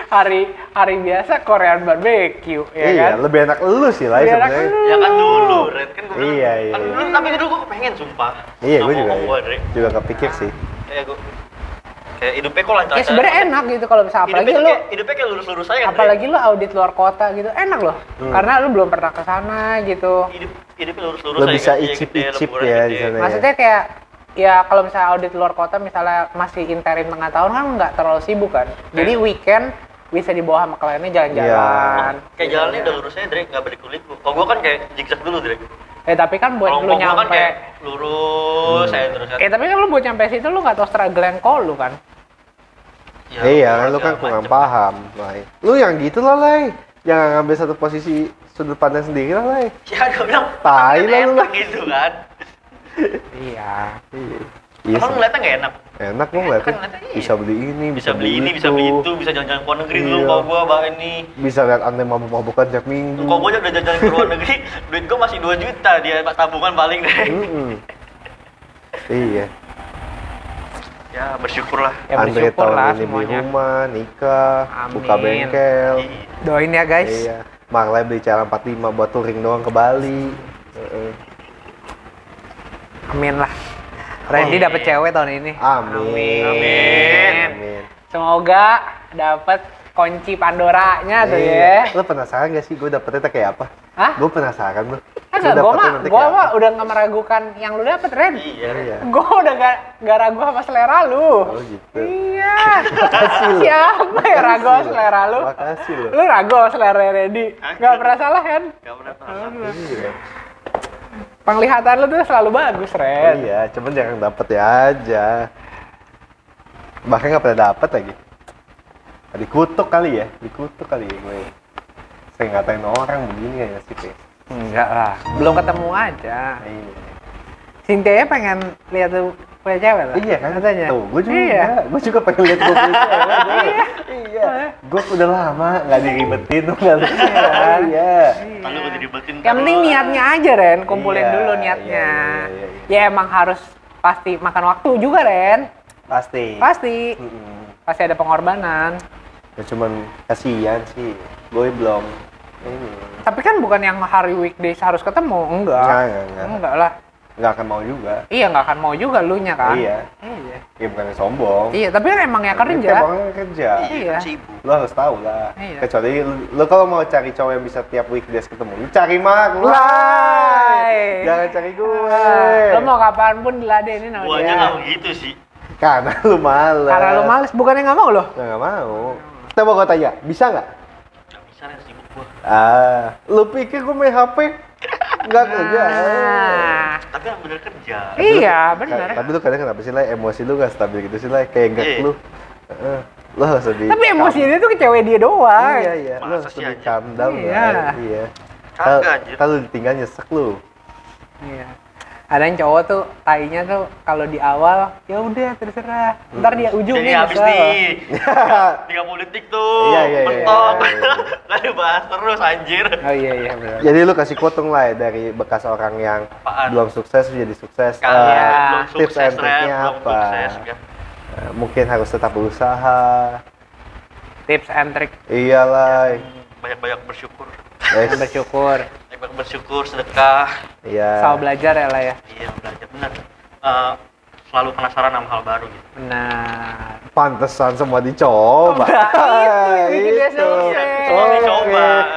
hari hari biasa Korean barbecue ya iya kan lebih enak lu sih lah sebenarnya. Ya kan dulu, Red kan gua bilang. Iya, iya, Kan iya. dulu, tapi dulu gua kepengen sumpah. iya gue juga Dre. juga kepikir sih Kayak gua kayak hidupnya kok lancar. ya sebenarnya enak gitu kalau bisa apalagi Hidupnya, lu kayak, hidupnya kayak lurus-lurus aja kan. Apalagi lu audit luar kota gitu enak loh Hmm. karena lu belum pernah ke sana gitu hidup hidupnya lurus-lurus aja bisa icip-icip ya sana. ya. maksudnya kayak ya kalau misalnya audit luar kota misalnya masih interim tengah tahun kan nggak terlalu sibuk kan jadi Iya. weekend bisa dibawa sama kliennya jalan-jalan Iya. Kayak jalannya udah lurus aja, Dre, nggak berliku-liku. Kalau gua kan kayak zigzag dulu, Dre. Eh tapi kan buat Kalau lu kan nyampe kayak lurus saya terus kan. eh tapi kan lu buat nyampe situ lu nggak tahu struggle yang call lu kan Ya, iya segala lu kan kurang macem. paham Lai. lu yang gitu lah Lai jangan ngambil satu posisi sudut pandang sendiri lah Lai Ya, gua bilang, Tai kan lah lu. gitu kan. iya iya iya Emang sih. ngeliatnya nggak enak? Enak lu ngeliatnya Kan bisa beli ini Bisa beli ini, bisa beli itu, bisa jalan-jalan ke luar negeri dulu Iya. kalau gua bawa ini. bisa lihat anda mabuk-mabukan tiap minggu Kalau gua udah jalan-jalan ke luar negeri, duit gua masih 2 juta dia tabungan paling deh. Iya Ya, bersyukurlah. ya Andre bersyukur tahun lah ini beli semuanya rumah nikah buka Amin. bengkel Iya. doain ya guys iya Marley beli cara 45 buat touring doang ke Bali Heeh. amin lah Randy Amin. dapet cewek tahun ini amin Amin. amin semoga dapet kunci Pandoranya tuh ya Lo penasaran gak sih gue dapetnya tuh kayak apa? Hah? Gue penasaran lo. Enggak, gue mah, gue mah udah nggak meragukan yang lu dapet, Ren. Iya. Iya. Gue udah gak, gak ragu sama selera lu. Oh gitu. Iya. Makasih lo. Siapa yang ragu sama selera lu? Makasih lo. Lu ragu sama selera Randy. Gak pernah salah kan? Gak pernah salah. Iya. Penglihatan lu tuh selalu bagus, Ren. Iya, cuman jangan dapet ya aja. Bahkan gak pernah dapet lagi. Dikutuk kali ya, dikutuk kali ya gue. Saya ngatain orang begini ya sih, Pe. Enggak lah. Belum ketemu aja. Iya. Cynthia pengen lihat tuh punya cewek lah. Iya kan? Katanya. Tuh, gue juga. Iya. Gue juga pengen lihat gue punya cewek. gue. Iya. Gue udah lama nggak diribetin tuh nggak. Iya. Iya. Lalu gue diribetin. Yang penting niatnya aja, Ren. Kumpulin Iya, dulu iya, niatnya. iya, iya, iya. Ya emang harus pasti makan waktu juga, Ren. Pasti. Pasti. Mm-mm. Pasti ada pengorbanan. Ya cuman kasihan sih. Gue belum. Ini. Tapi kan bukan yang hari weekdays harus ketemu, enggak. Enggak, enggak, enggak. Enggak lah. Nggak akan mau juga. Iya, nggak akan mau juga lu nya kan. Iya. Iya. Ya bukannya sombong. Iya, tapi kan emang ya kerja. Tiap orang kerja. Iya. Lo harus tahu lah. Iya. Kecuali lu, lu kalau mau cari cowok yang bisa tiap weekdays ketemu, lu cari Mark. Lai. Jangan cari gue. Lo mau kapan pun diladenin sama Gua dia. aja nggak begitu sih. Karena lu males. Karena lu males, bukannya nggak mau lo? Ya nggak mau. Kita mau gue tanya, bisa nggak? Gak bisa kan sibuk gua. Ah, lu pikir gue main HP? Nggak kerja. Nah. Tapi yang bener kerja. Iya, bener. Tapi lu kadang kenapa sih lah emosi lu nggak stabil gitu sih lah kayak gak Iya. lu. Heeh. Lu harus lebih. Tapi emosi dia tuh ke cewek dia doang. Iya iya. Lu Masa harus lebih calm down Iya. Iya. Kagak, anjir. Kalau ditinggal nyesek lu. Iya. Ada yang cowok tuh tainya tuh kalau di awal ya udah terserah ntar di ujung Jadi nih habis nih. 30 detik tuh. Iya, iya, iya, mentok. iya, iya. Nggak dibahas terus anjir. oh iya iya benar Jadi lu kasih potong lah ya dari bekas orang yang Apaan? belum sukses jadi sukses. Kalian Eh, belum tips sukses, and triknya belum apa? sukses. ya. Eh, mungkin harus tetap berusaha. tips and trick Iyalah. Banyak-banyak bersyukur. Yes. bersyukur Banyak bersyukur, sedekah. Iya. sama belajar ya lah ya Iya, belajar benar. Eh, selalu penasaran sama hal baru gitu. benar Pantesan semua dicoba. Nah, itu Itu. sukses. Semua dicoba.